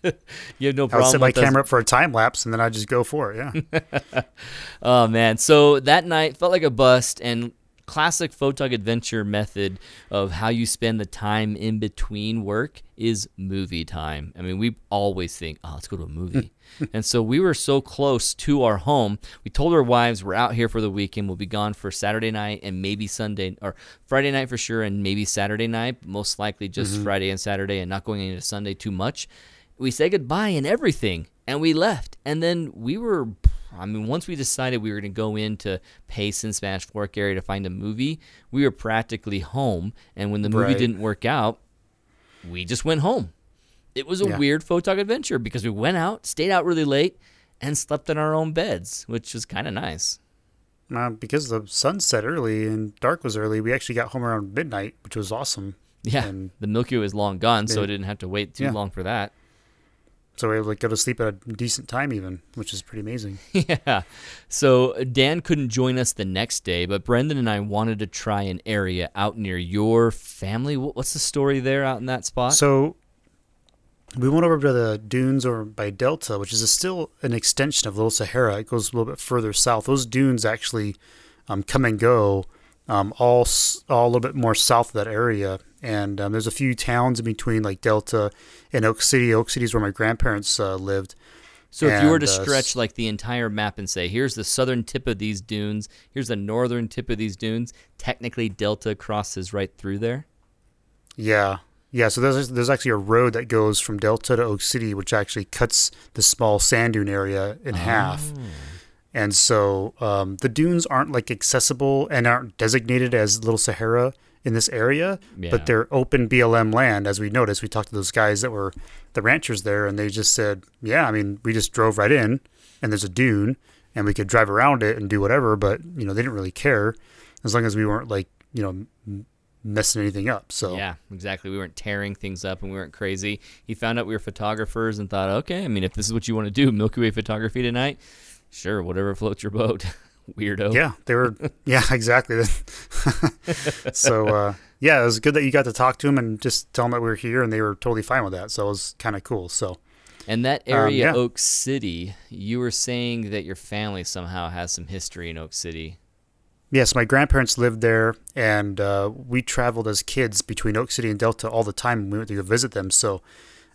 You have no problem. I would set my camera up for a time lapse and then I'd just go for it. Yeah. Oh man! So that night felt like a bust, and classic photog adventure method of how you spend the time in between work is movie time. I mean, we always think, "Oh, let's go to a movie," and so we were so close to our home. We told our wives we're out here for the weekend. We'll be gone for Saturday night and maybe Sunday or Friday night for sure, and maybe Saturday night. Most likely just mm-hmm. Friday and Saturday, and not going into Sunday too much we said goodbye and everything and we left and then we were i mean once we decided we were going to go into Payson spanish fork area to find a movie we were practically home and when the movie Right. didn't work out we just went home it was a Yeah. weird photog adventure because we went out stayed out really late and slept in our own beds which was kind of nice Uh, because the sun set early and dark was early, we actually got home around midnight, which was awesome. yeah And- the milky way was long gone so i didn't have to wait too Yeah. long for that So we were able to go to sleep at a decent time, even, which is pretty amazing. Yeah. So Dan couldn't join us the next day, but Brendan and I wanted to try an area out near your family. What's the story there out in that spot? So we went over to the dunes over by Delta, which is a, still an extension of Little Sahara. It goes a little bit further south. Those dunes actually um, come and go um, all all a little bit more south of that area. And um, there's a few towns in between, like Delta and Oak City. Oak City is where my grandparents uh, lived. so if you were to and, uh, stretch like the entire map and say, here's the southern tip of these dunes, here's the northern tip of these dunes, technically Delta crosses right through there. Yeah. Yeah, so there's there's actually a road that goes from Delta to Oak City, which actually cuts the small sand dune area in half. And so um, the dunes aren't like accessible and aren't designated as Little Sahara in this area, Yeah. but they're open BLM land. As we noticed, we talked to those guys that were the ranchers there, and they just said, "Yeah, I mean, we just drove right in, and there's a dune, and we could drive around it and do whatever." But you know, they didn't really care as long as we weren't like you know messing anything up. So Yeah, exactly. We weren't tearing things up and we weren't crazy. He found out we were photographers and thought, okay, I mean, if this is what you want to do, Milky Way photography tonight, sure, whatever floats your boat. Weirdo. Yeah, they were. yeah, exactly. so uh, yeah, it was good that you got to talk to them and just tell them that we were here, and they were totally fine with that. So it was kind of cool. So And that area, Um, yeah. Oak City, you were saying that your family somehow has some history in Oak City. Yes, my grandparents lived there, and uh, we traveled as kids between Oak City and Delta all the time we went to go visit them. So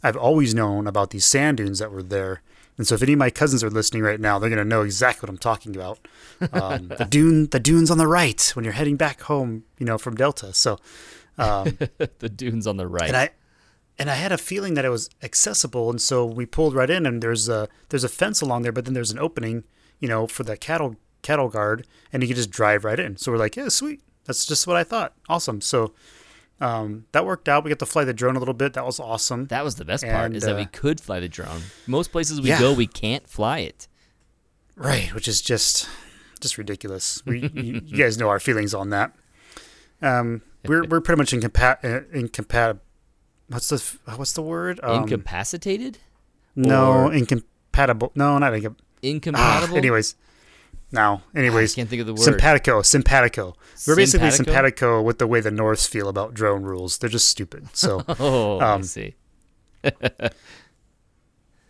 I've always known about these sand dunes that were there. And so if any of my cousins are listening right now, they're going to know exactly what I'm talking about. Um, the dune, the dunes on the right when you're heading back home, you know, from Delta. So, um, the dunes on the right. and I and I had a feeling that it was accessible, and so we pulled right in, and there's a there's a fence along there, but then there's an opening, you know, for the cattle cattle guard, and you can just drive right in. So we're like, yeah, sweet, that's just what I thought, awesome. So um, that worked out. We got to fly the drone a little bit. That was awesome. that was the best part And, is that we uh, could fly the drone. Most places we Yeah. go, we can't fly it. Right, which is just just ridiculous. We you, you guys know our feelings on that. Um, we're we're pretty much incompat uh, incompat. What's the what's the word? Um, Incapacitated? no, or- incompatible. No, not incom- ah, Incompatible? anyways, no. Anyways, I can't think of the word. simpatico, simpatico. We're basically Simpatico? with the way the Norths feel about drone rules. They're just stupid. So, Oh, I Um, see.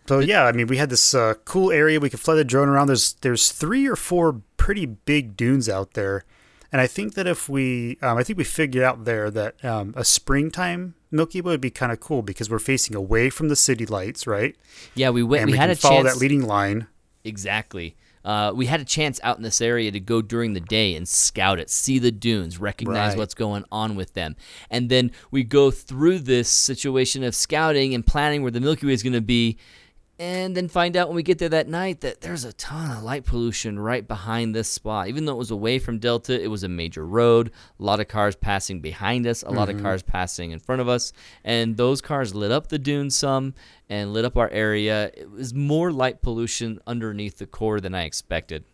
so yeah. I mean, we had this uh, cool area. We could fly the drone around. There's there's three or four pretty big dunes out there, and I think that if we, um, I think we figured out there that um, a springtime Milky Way would be kind of cool because we're facing away from the city lights, right? Yeah, we went. and we, we, had a follow chance. that leading line. Exactly. Uh, we had a chance out in this area to go during the day and scout it, see the dunes, recognize Right. what's going on with them. And then we go through this situation of scouting and planning where the Milky Way is going to be, and then find out when we get there that night that there's a ton of light pollution right behind this spot. Even though it was away from Delta, it was a major road, a lot of cars passing behind us, a lot of cars passing in front of us, and those cars lit up the dunes some and lit up our area. It was more light pollution underneath the core than I expected.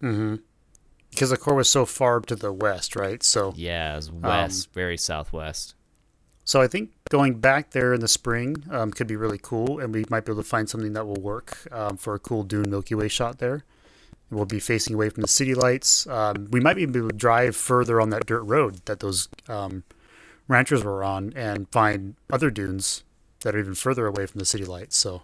Mm-hmm. Because the core was so far to the west, right? So, Yeah, it was west, very southwest. so I think going back there in the spring um, could be really cool, and we might be able to find something that will work um, for a cool dune Milky Way shot there. We'll be facing away from the city lights. Um, we might be able to drive further on that dirt road that those um, ranchers were on and find other dunes that are even further away from the city lights. So,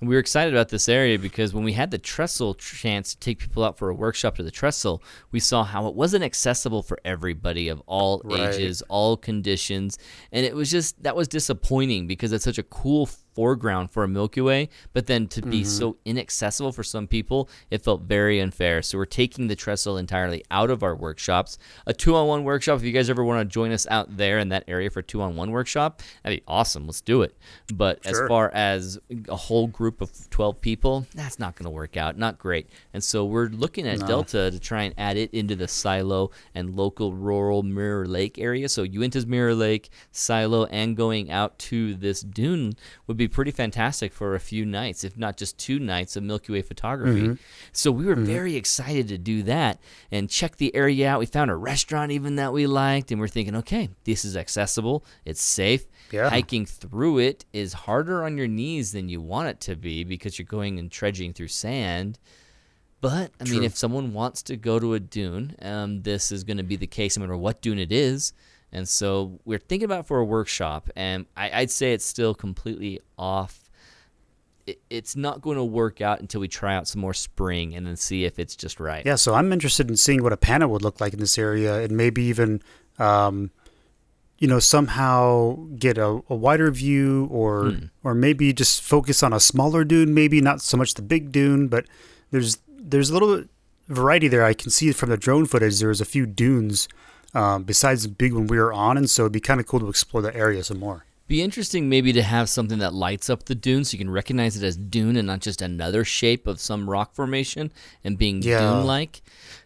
And we were excited about this area because when we had the trestle chance to take people out for a workshop to the trestle, we saw how it wasn't accessible for everybody of all Right. ages, all conditions. And it was just, that was disappointing because it's such a cool foreground for a Milky Way, but then to be mm-hmm. so inaccessible for some people, it felt very unfair. So we're taking the trestle entirely out of our workshops. A two on one workshop, if you guys ever want to join us out there in that area for two on one workshop, that'd be awesome. Let's do it. But as far as a whole group of 12 people, that's not going to work out. Not great. And so we're looking at No. Delta to try and add it into the Silo and local rural Mirror Lake area. So Uinta's Mirror Lake, Silo, and going out to this dune would be pretty fantastic for a few nights, if not just two nights of Milky Way photography. So we were very excited to do that and check the area out. We found a restaurant even that we liked, and we're thinking, okay, this is accessible, it's safe. Yeah. Hiking through it is harder on your knees than you want it to be because you're going and trudging through sand. But I mean, if someone wants to go to a dune, um, this is going to be the case no matter what dune it is. And so we're thinking about it for a workshop, and I, I'd say it's still completely off. It, it's not going to work out until we try out some more spring and then see if it's just right. yeah, so I'm interested in seeing what a panel would look like in this area and maybe even, um, you know, somehow get a, a wider view or or maybe just focus on a smaller dune, maybe not so much the big dune, but there's there's a little variety there. I can see from the drone footage there's a few dunes um, besides the big one we were on, and so it'd be kind of cool to explore that area some more. Be interesting maybe to have something that lights up the dune so you can recognize it as dune and not just another shape of some rock formation and being Yeah. dune like.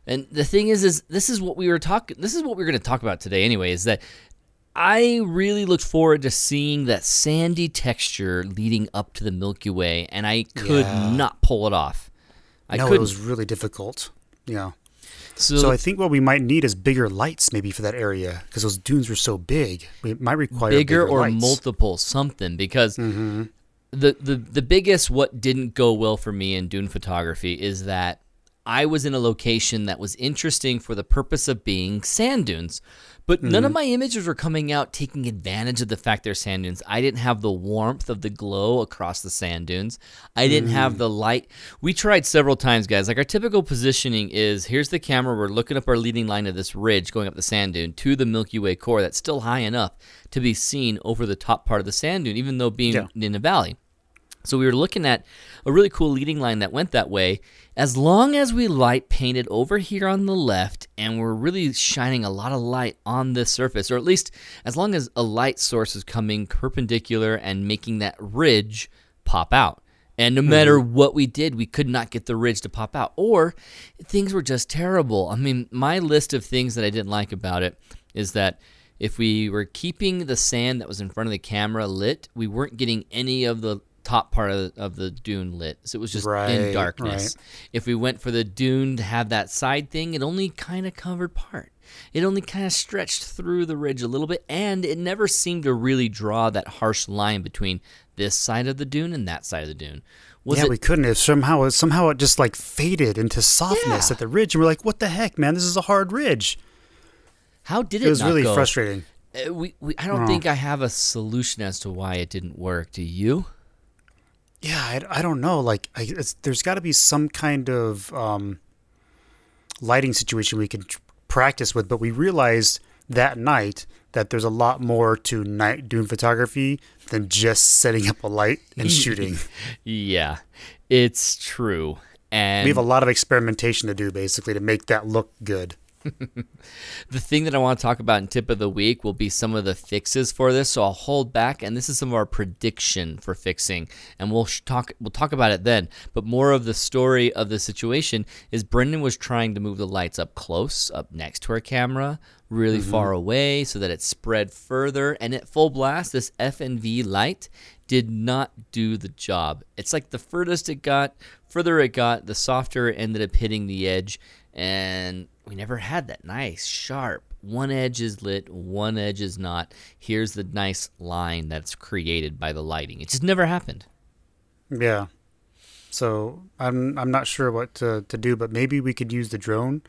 And the thing is is this is what we were talking this is what we are going to talk about today anyway is that I really looked forward to seeing that sandy texture leading up to the Milky Way and I could Yeah. not pull it off. I no, it couldn't. was really difficult. Yeah. So, So I think what we might need is bigger lights, maybe for that area, because those dunes were so big. We might require bigger, or lights. multiple something because Mm-hmm. the, the the biggest what didn't go well for me in dune photography is that I was in a location that was interesting for the purpose of being sand dunes, But none of mm-hmm. my images were coming out taking advantage of the fact they're sand dunes. I didn't have the warmth of the glow across the sand dunes. I didn't have mm. the light. We tried several times, guys. Like our typical positioning is here's the camera. We're looking up our leading line of this ridge going up the sand dune to the Milky Way core that's still high enough to be seen over the top part of the sand dune, even though being Yeah. in a valley. So we were looking at a really cool leading line that went that way. As long as we light painted over here on the left and we're really shining a lot of light on this surface, or at least as long as a light source is coming perpendicular and making that ridge pop out. And no matter mm-hmm. what we did, we could not get the ridge to pop out. Or things were just terrible. I mean, my list of things that I didn't like about it is that if we were keeping the sand that was in front of the camera lit, we weren't getting any of the top part of, of the dune lit. So it was just in Right, darkness. If we went for the dune to have that side thing, it only kind of covered part. It only kind of stretched through the ridge a little bit, and it never seemed to really draw that harsh line between this side of the dune and that side of the dune. Was yeah, it we couldn't. It somehow, somehow it just like faded into softness Yeah. at the ridge, and we're like, "What the heck, man? This is a hard ridge." how did it, It was really go? frustrating. Uh, we, we, I don't Oh. think I have a solution as to why it didn't work. Do you? Yeah, I, I don't know. Like, I, it's, there's got to be some kind of um, lighting situation we tr- practice with, but we realized that night that there's a lot more to night dune photography than just setting up a light and shooting. Yeah, it's true. And we have a lot of experimentation to do, basically, to make that look good. The thing that I want to talk about in tip of the week will be some of the fixes for this. So I'll hold back, and this is some of our prediction for fixing, and we'll sh- talk. We'll talk about it then. But more of the story of the situation is Brendan was trying to move the lights up close, up next to our camera, really mm-hmm. far away, so that it spread further. And at full blast, this F&V light did not do the job. It's like the furthest it got, further it got, the softer it ended up hitting the edge, and we never had that nice sharp one edge is lit one edge is not here's the nice line that's created by the lighting it just never happened Yeah. So I'm I'm not sure what to, to do, but maybe we could use the drone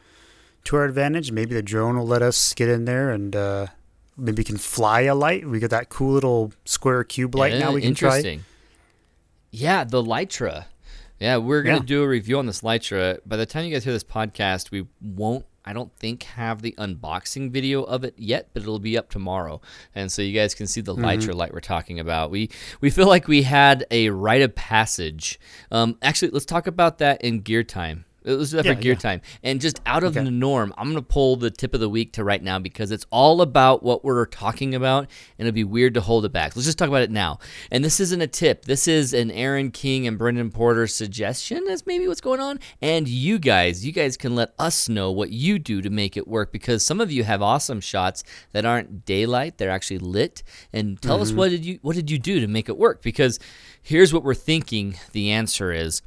to our advantage. Maybe the drone will let us get in there and uh, maybe we can fly a light. We got that cool little square cube light Yeah, now we can try. interesting yeah the Litra yeah we're gonna Yeah. do a review on this Litra by the time you guys hear this podcast we won't I don't think have the unboxing video of it yet, but it'll be up tomorrow, and so you guys can see the Mm-hmm. Litra light we're talking about. We we feel like we had a rite of passage. Um, actually, let's talk about that in gear time. Let's do that Yeah, gear yeah. time. And just out of Okay. the norm, I'm going to pull the tip of the week to right now because it's all about what we're talking about, and it'd be weird to hold it back. Let's just talk about it now. And this isn't a tip. This is an Aaron King and Brendan Porter suggestion as maybe what's going on. And you guys, you guys can let us know what you do to make it work because some of you have awesome shots that aren't daylight; they're actually lit. And tell us mm-hmm. what did you what did you do to make it work? Because here's what we're thinking. The answer is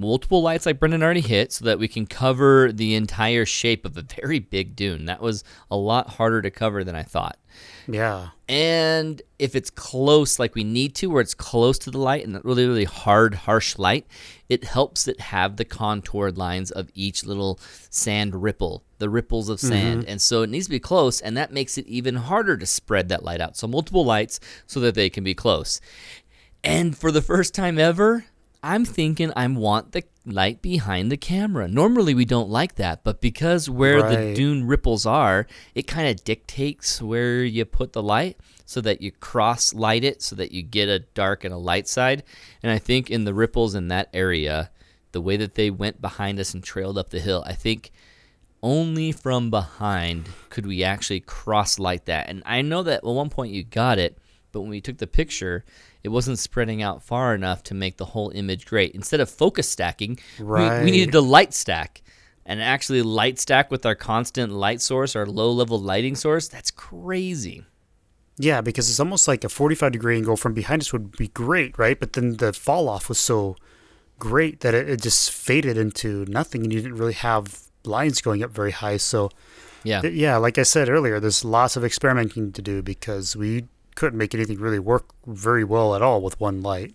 multiple lights like Brendan already hit so that we can cover the entire shape of a very big dune. That was a lot harder to cover than I thought. Yeah. And if it's close like we need to, where it's close to the light and that really, really hard, harsh light, it helps it have the contoured lines of each little sand ripple, the ripples of mm-hmm. sand. And so it needs to be close, and that makes it even harder to spread that light out. So multiple lights so that they can be close. And for the first time ever, I'm thinking I want the light behind the camera. Normally we don't like that, but because where the dune ripples are, it kind of dictates where you put the light so that you cross light it so that you get a dark and a light side. And I think in the ripples in that area, the way that they went behind us and trailed up the hill, I think only from behind could we actually cross light that. And I know that at one point you got it, but when we took the picture, it wasn't spreading out far enough to make the whole image great. Instead of focus stacking, we, we needed to light stack. And actually light stack with our constant light source, our low level lighting source, that's crazy. Yeah, because it's almost like a 45 degree angle from behind us would be great, right? But then the fall off was so great that it, it just faded into nothing and you didn't really have lines going up very high. So, Yeah. th- yeah, like I said earlier, there's lots of experimenting to do because we couldn't make anything really work very well at all with one light.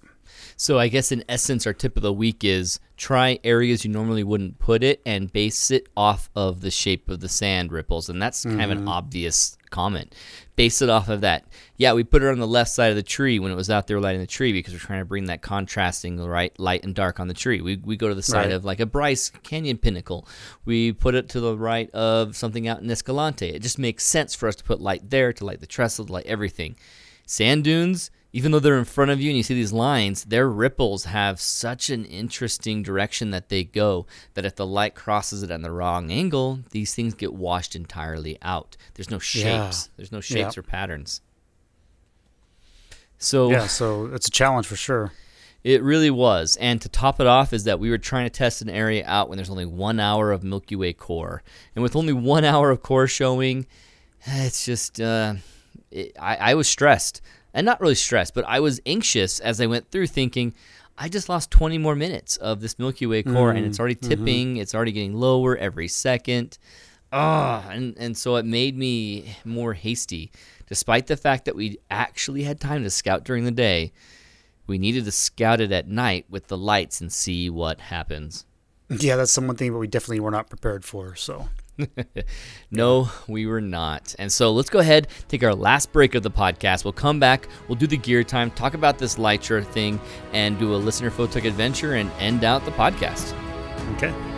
So I guess in essence, our tip of the week is try areas you normally wouldn't put it and base it off of the shape of the sand ripples, and that's kind of an mm-hmm. obvious comment. Base it off of that. Yeah, we put it on the left side of the tree when it was out there lighting the tree because we're trying to bring that contrasting right light and dark on the tree. We, we go to the side Right. of like a Bryce Canyon pinnacle. We put it to the right of something out in Escalante. It just makes sense for us to put light there to light the trestle, to light everything. Sand dunes, even though they're in front of you and you see these lines, their ripples have such an interesting direction that they go that if the light crosses it at the wrong angle, these things get washed entirely out. There's no shapes. Yeah. There's no shapes Yeah. or patterns. So Yeah, so it's a challenge for sure. it really was. And to top it off is that we were trying to test an area out when there's only one hour of Milky Way core. And with only one hour of core showing, it's just, uh, it, I, I was stressed. And not really stressed, but I was anxious as I went through thinking, I just lost 20 more minutes of this Milky Way core and it's already tipping. It's already getting lower every second. Ah, and, and so it made me more hasty. Despite the fact that we actually had time to scout during the day, we needed to scout it at night with the lights and see what happens. Yeah, that's some one thing that we definitely were not prepared for. So No, we were not. And so let's go ahead, take our last break of the podcast. We'll come back, we'll do the gear time, talk about this Litra thing, and do a listener photog adventure and end out the podcast. okay.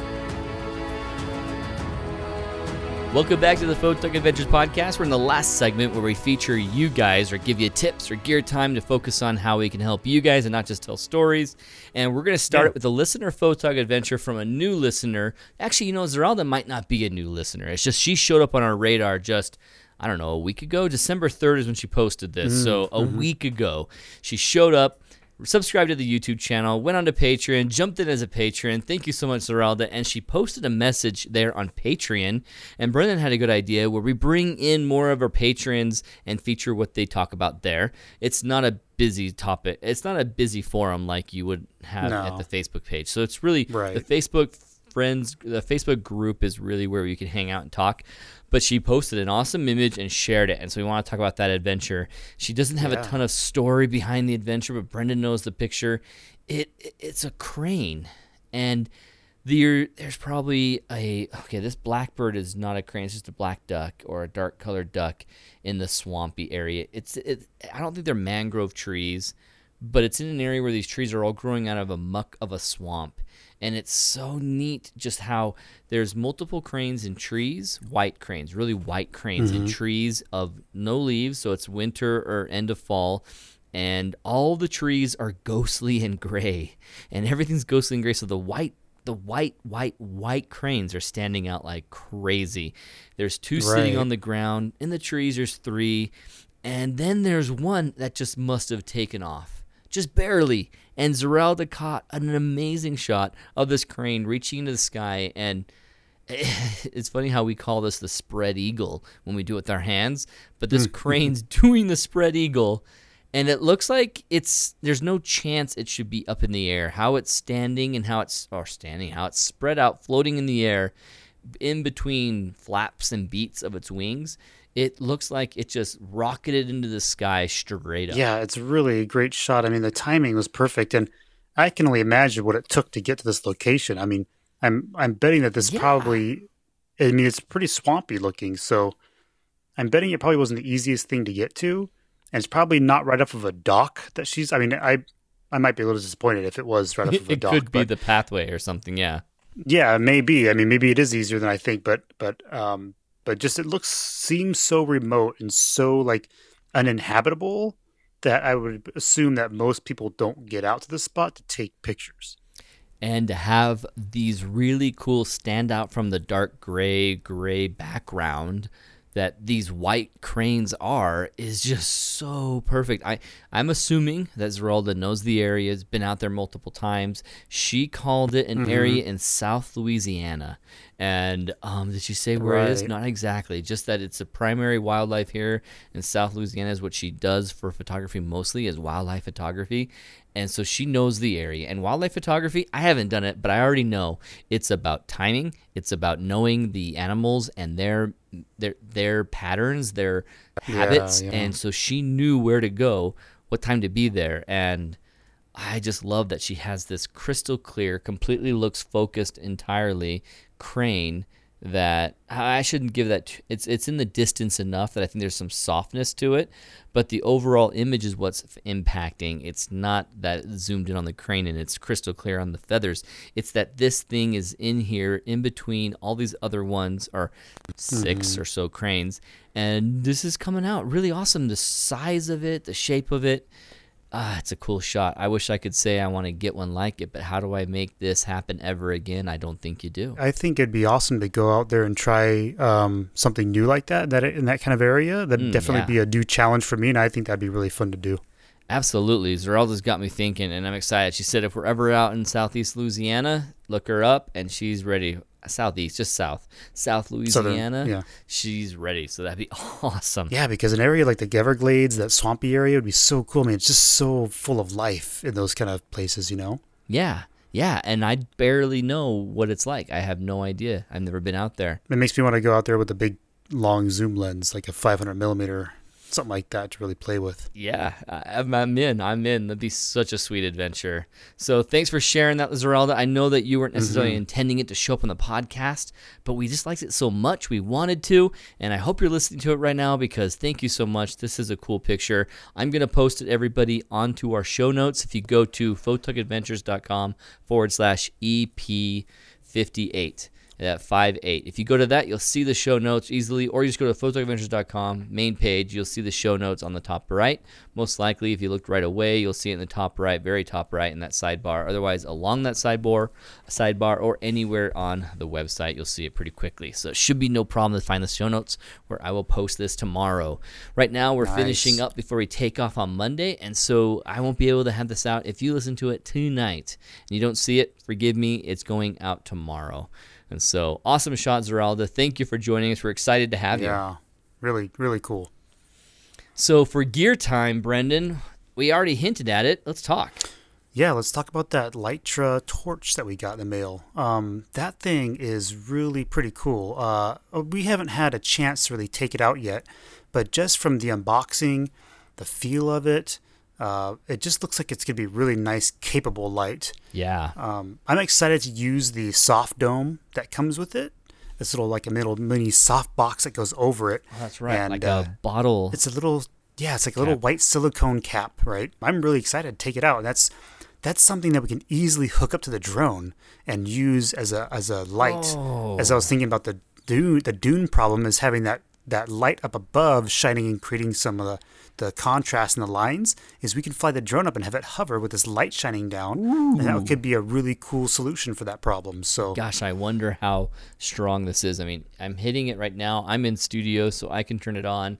Welcome back to the Photog Adventures podcast. We're in the last segment where we feature you guys or give you tips or gear time to focus on how we can help you guys and not just tell stories. And we're going to start Yeah. it with a listener photog adventure from a new listener. Actually, you know, Zeralda might not be a new listener. It's just she showed up on our radar just I don't know, a week ago. December 3rd is when she posted this. Mm, so a mm-hmm. week ago, she showed up, subscribed to the YouTube channel, went on to Patreon, jumped in as a patron. Thank you so much, Zeralda. And she posted a message there on Patreon. And Brendan had a good idea where we bring in more of our patrons and feature what they talk about there. It's not a busy topic. It's not a busy forum like you would have at the Facebook page. So it's really Right. the Facebook friends the facebook group is really where you can hang out and talk but she posted an awesome image and shared it and so we want to talk about that adventure. She doesn't have a ton of story behind the adventure but brendan knows the picture. It it- it's a crane and there there's probably a okay this blackbird is not a crane it's just a black duck or a dark colored duck in the swampy area. It's it, i don't think they're mangrove trees but it's in an area where these trees are all growing out of a muck of a swamp and it's so neat just how there's multiple cranes in trees white cranes really white cranes in mm-hmm. trees of no leaves so it's winter or end of fall and all the trees are ghostly and gray and everything's ghostly and gray so the white the white white white cranes are standing out like crazy. There's two sitting on the ground in the trees there's three and then there's one that just must have taken off just barely. And Zeralda caught an amazing shot of this crane reaching into the sky. And it's funny how we call this the spread eagle when we do it with our hands, but this hmm. crane's doing the spread eagle, and it looks like it's there's no chance it should be up in the air. How it's standing and how it's or standing, how it's spread out, floating in the air, in between flaps and beats of its wings. It looks like it just rocketed into the sky straight up. Yeah, it's really a great shot. I mean, the timing was perfect, and I can only imagine what it took to get to this location. I mean, I'm I'm betting that this Yeah. probably, I mean, it's pretty swampy looking, so I'm betting it probably wasn't the easiest thing to get to, and it's probably not right off of a dock that she's. I mean, I I might be a little disappointed if it was right off of a it dock. It could be the pathway or something. Yeah. yeah, maybe. I mean, maybe it is easier than I think, but but um, but just it looks seems so remote and so like uninhabitable that I would assume that most people don't get out to the spot to take pictures. and to have these really cool stand out from the dark gray gray background that these white cranes are is just so perfect. I I'm assuming that Zeralda knows the area, has been out there multiple times. She called it an area in South Louisiana. And um, did she say where it is? Not exactly. Just that it's a primary wildlife here in South Louisiana is what she does for photography mostly is wildlife photography. And so she knows the area. And wildlife photography, I haven't done it, but I already know it's about timing. It's about knowing the animals and their their their patterns, their habits. yeah. And so she knew where to go, what time to be there, and I just love that she has this crystal clear, completely looks focused entirely crane that I shouldn't give that t- it's it's in the distance enough that I think there's some softness to it, but the overall image is what's impacting. It's not that it's zoomed in on the crane and it's crystal clear on the feathers. It's that this thing is in here in between all these other ones or 6 mm-hmm. or so cranes and this is coming out really awesome the size of it, the shape of it ah, it's a cool shot. I wish I could say I want to get one like it, but how do I make this happen ever again? I don't think you do. I think it'd be awesome to go out there and try um, something new like that. That in that kind of area, that'd Mm, definitely yeah. be a new challenge for me, and I think that'd be really fun to do. Absolutely. Zeralda's got me thinking, and I'm excited. She said if we're ever out in southeast Louisiana, look her up, and she's ready. Southeast, just south. South Louisiana. yeah. She's ready. So that'd be awesome. Yeah, because an area like the Everglades, that swampy area, would be so cool. I mean, it's just so full of life in those kind of places, you know. Yeah. Yeah. And I barely know what it's like. I have no idea. I've never been out there. It makes me want to go out there with a big, long zoom lens, like a 500 millimeter, something like that, to really play with. Yeah, I'm, I'm in. I'm in. That'd be such a sweet adventure. So thanks for sharing that, Zeralda. I know that you weren't mm-hmm. necessarily intending it to show up on the podcast, but we just liked it so much we wanted to, and I hope you're listening to it right now because thank you so much. This is a cool picture. I'm gonna post it everybody onto our show notes. If you go to photogadventures.com forward slash EP58 at five eight. If you go to that, you'll see the show notes easily, or you just go to photogadventures.com main page. You'll see the show notes on the top right. Most likely, if you looked right away, you'll see it in the top right, very top right in that sidebar. Otherwise, along that sidebar, sidebar, or anywhere on the website, you'll see it pretty quickly. So it should be no problem to find the show notes where I will post this tomorrow. Right now, we're Nice. finishing up before we take off on Monday, and so I won't be able to have this out. If you listen to it tonight and you don't see it, forgive me. It's going out tomorrow. And so, awesome shot, Zeralda. Thank you for joining us. We're excited to have you. Yeah, really, really cool. So, for gear time, Brendan, we already hinted at it. Let's talk. Yeah, let's talk about that Litra torch that we got in the mail. Um, that thing is really pretty cool. Uh, we haven't had a chance to really take it out yet, but just from the unboxing, the feel of it, uh, it just looks like it's going to be really nice, capable light. Yeah. Um, I'm excited to use the soft dome that comes with it. This little like a little mini soft box that goes over it. Oh, that's right. And, like uh, a bottle. it's a little yeah, it's like a little white silicone cap, right? I'm really excited to take it out. That's that's something that we can easily hook up to the drone and use as a as a light. As I was thinking about the dune the dune problem is having that that light up above shining and creating some of the the contrast in the lines is we can fly the drone up and have it hover with this light shining down and that could be a really cool solution for that problem so Gosh, I wonder how strong this is. I mean, I'm hitting it right now. I'm in studio, so I can turn it on.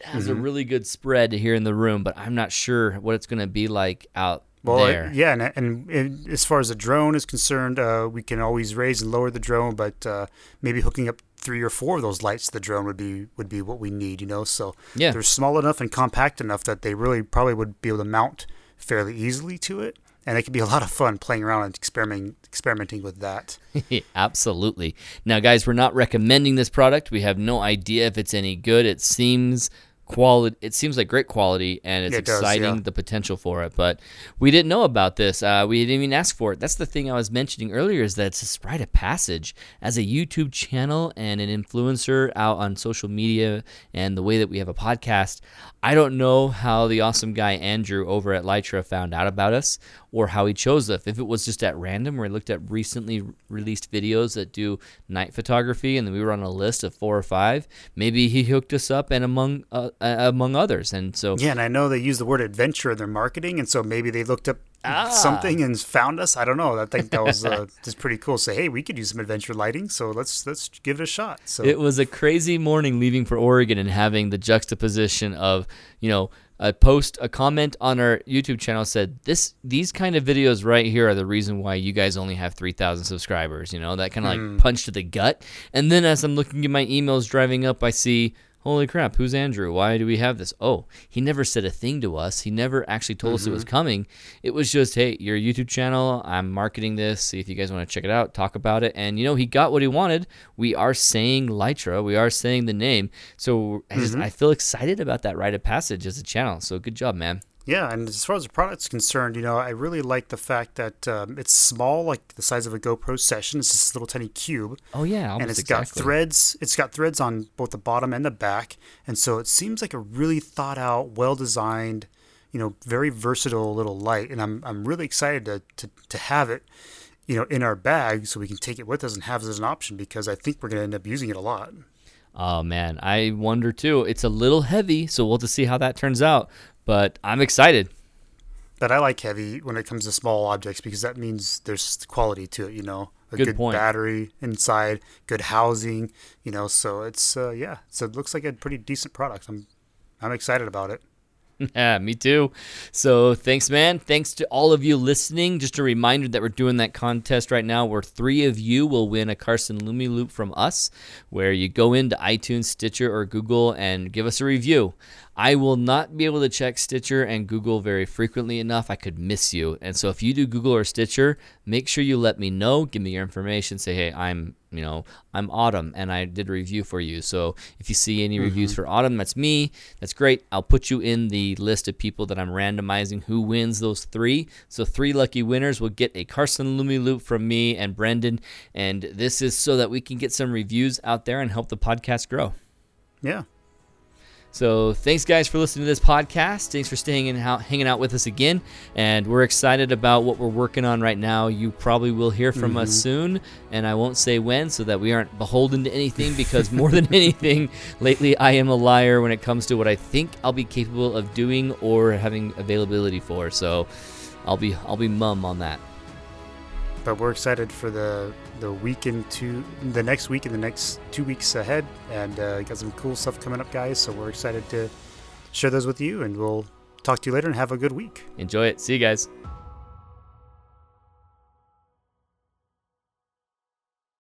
It has Mm-hmm. a really good spread here in the room, but I'm not sure what it's going to be like out Well, there. it- yeah, and, and, and as far as the drone is concerned, uh, we can always raise and lower the drone, but uh, maybe hooking up three or four of those lights to the drone would be would be what we need, you know. So Yeah. they're small enough and compact enough that they really probably would be able to mount fairly easily to it, and it could be a lot of fun playing around and experimenting experimenting with that. Absolutely. Now, guys, we're not recommending this product. We have no idea if it's any good. It seems quality. It seems like great quality, and it's It does, exciting yeah. the potential for it. But we didn't know about this. Uh, we didn't even ask for it. That's the thing I was mentioning earlier. Is that it's a rite of passage as a YouTube channel and an influencer out on social media, and the way that we have a podcast. I don't know how the awesome guy Andrew over at Litra found out about us or how he chose us. If it was just at random where he looked at recently released videos that do night photography and then we were on a list of four or five, maybe he hooked us up and among uh, among others. And so Yeah, and I know they use the word adventure in their marketing, and so maybe they looked up Ah. something and found us. I don't know. I think that was uh, just pretty cool. Say, hey, we could use some adventure lighting, so let's let's give it a shot. So It was a crazy morning leaving for Oregon and having the juxtaposition of, you know, a post, a comment on our YouTube channel said this, these kind of videos right here are the reason why you guys only have three thousand subscribers. You know, that kind of like punch to the gut. And then as I'm looking at my emails driving up, I see. Holy crap, who's Andrew? Why do we have this? Oh, he never said a thing to us. He never actually told us it was mm-hmm. coming. It was just, hey, your YouTube channel, I'm marketing this. See if you guys want to check it out, talk about it. And, you know, he got what he wanted. We are saying Litra, we are saying the name. So I, just, mm-hmm. I feel excited about that rite of passage as a channel. So good job, man. Yeah, and as far as the product's concerned, you know, I really like the fact that um, it's small, like the size of a GoPro Session. It's this little tiny cube. Oh yeah, and it's exactly. got threads. It's got threads on both the bottom and the back, and so it seems like a really thought out, well designed, you know, very versatile little light. And I'm I'm really excited to to, to have it, you know, in our bag so we can take it with us and have it as an option because I think we're going to end up using it a lot. Oh man, I wonder too. It's a little heavy, so we'll have to see how that turns out but I'm excited. But I like heavy when it comes to small objects because that means there's quality to it. You know, a good, good battery inside, good housing. You know, so it's uh, yeah, so it looks like a pretty decent product. I'm I'm excited about it. Yeah, me too. So thanks, man. Thanks to all of you listening. Just a reminder that we're doing that contest right now where three of you will win a Carson LumiLoupe from us, where you go into iTunes, Stitcher, or Google and give us a review. I will not be able to check Stitcher and Google very frequently enough. I could miss you. And so if you do Google or Stitcher, make sure you let me know. Give me your information. Say, hey, I'm, you know, I'm Autumn and I did a review for you. So if you see any mm-hmm. reviews for Autumn, that's me. That's great. I'll put you in the list of people that I'm randomizing who wins those three. So three lucky winners will get a Carson LumiLoupe from me and Brendan. And this is so that we can get some reviews out there and help the podcast grow. Yeah. So thanks, guys, for listening to this podcast. Thanks for staying and hanging out with us again. And we're excited about what we're working on right now. You probably will hear from mm-hmm. us soon, and I won't say when so that we aren't beholden to anything because more than anything, lately I am a liar when it comes to what I think I'll be capable of doing or having availability for. So I'll be I'll be mum on that but we're excited for the the week into the next week and the next two weeks ahead, and uh, got some cool stuff coming up, guys. So we're excited to share those with you, and we'll talk to you later and have a good week. Enjoy it. See you guys.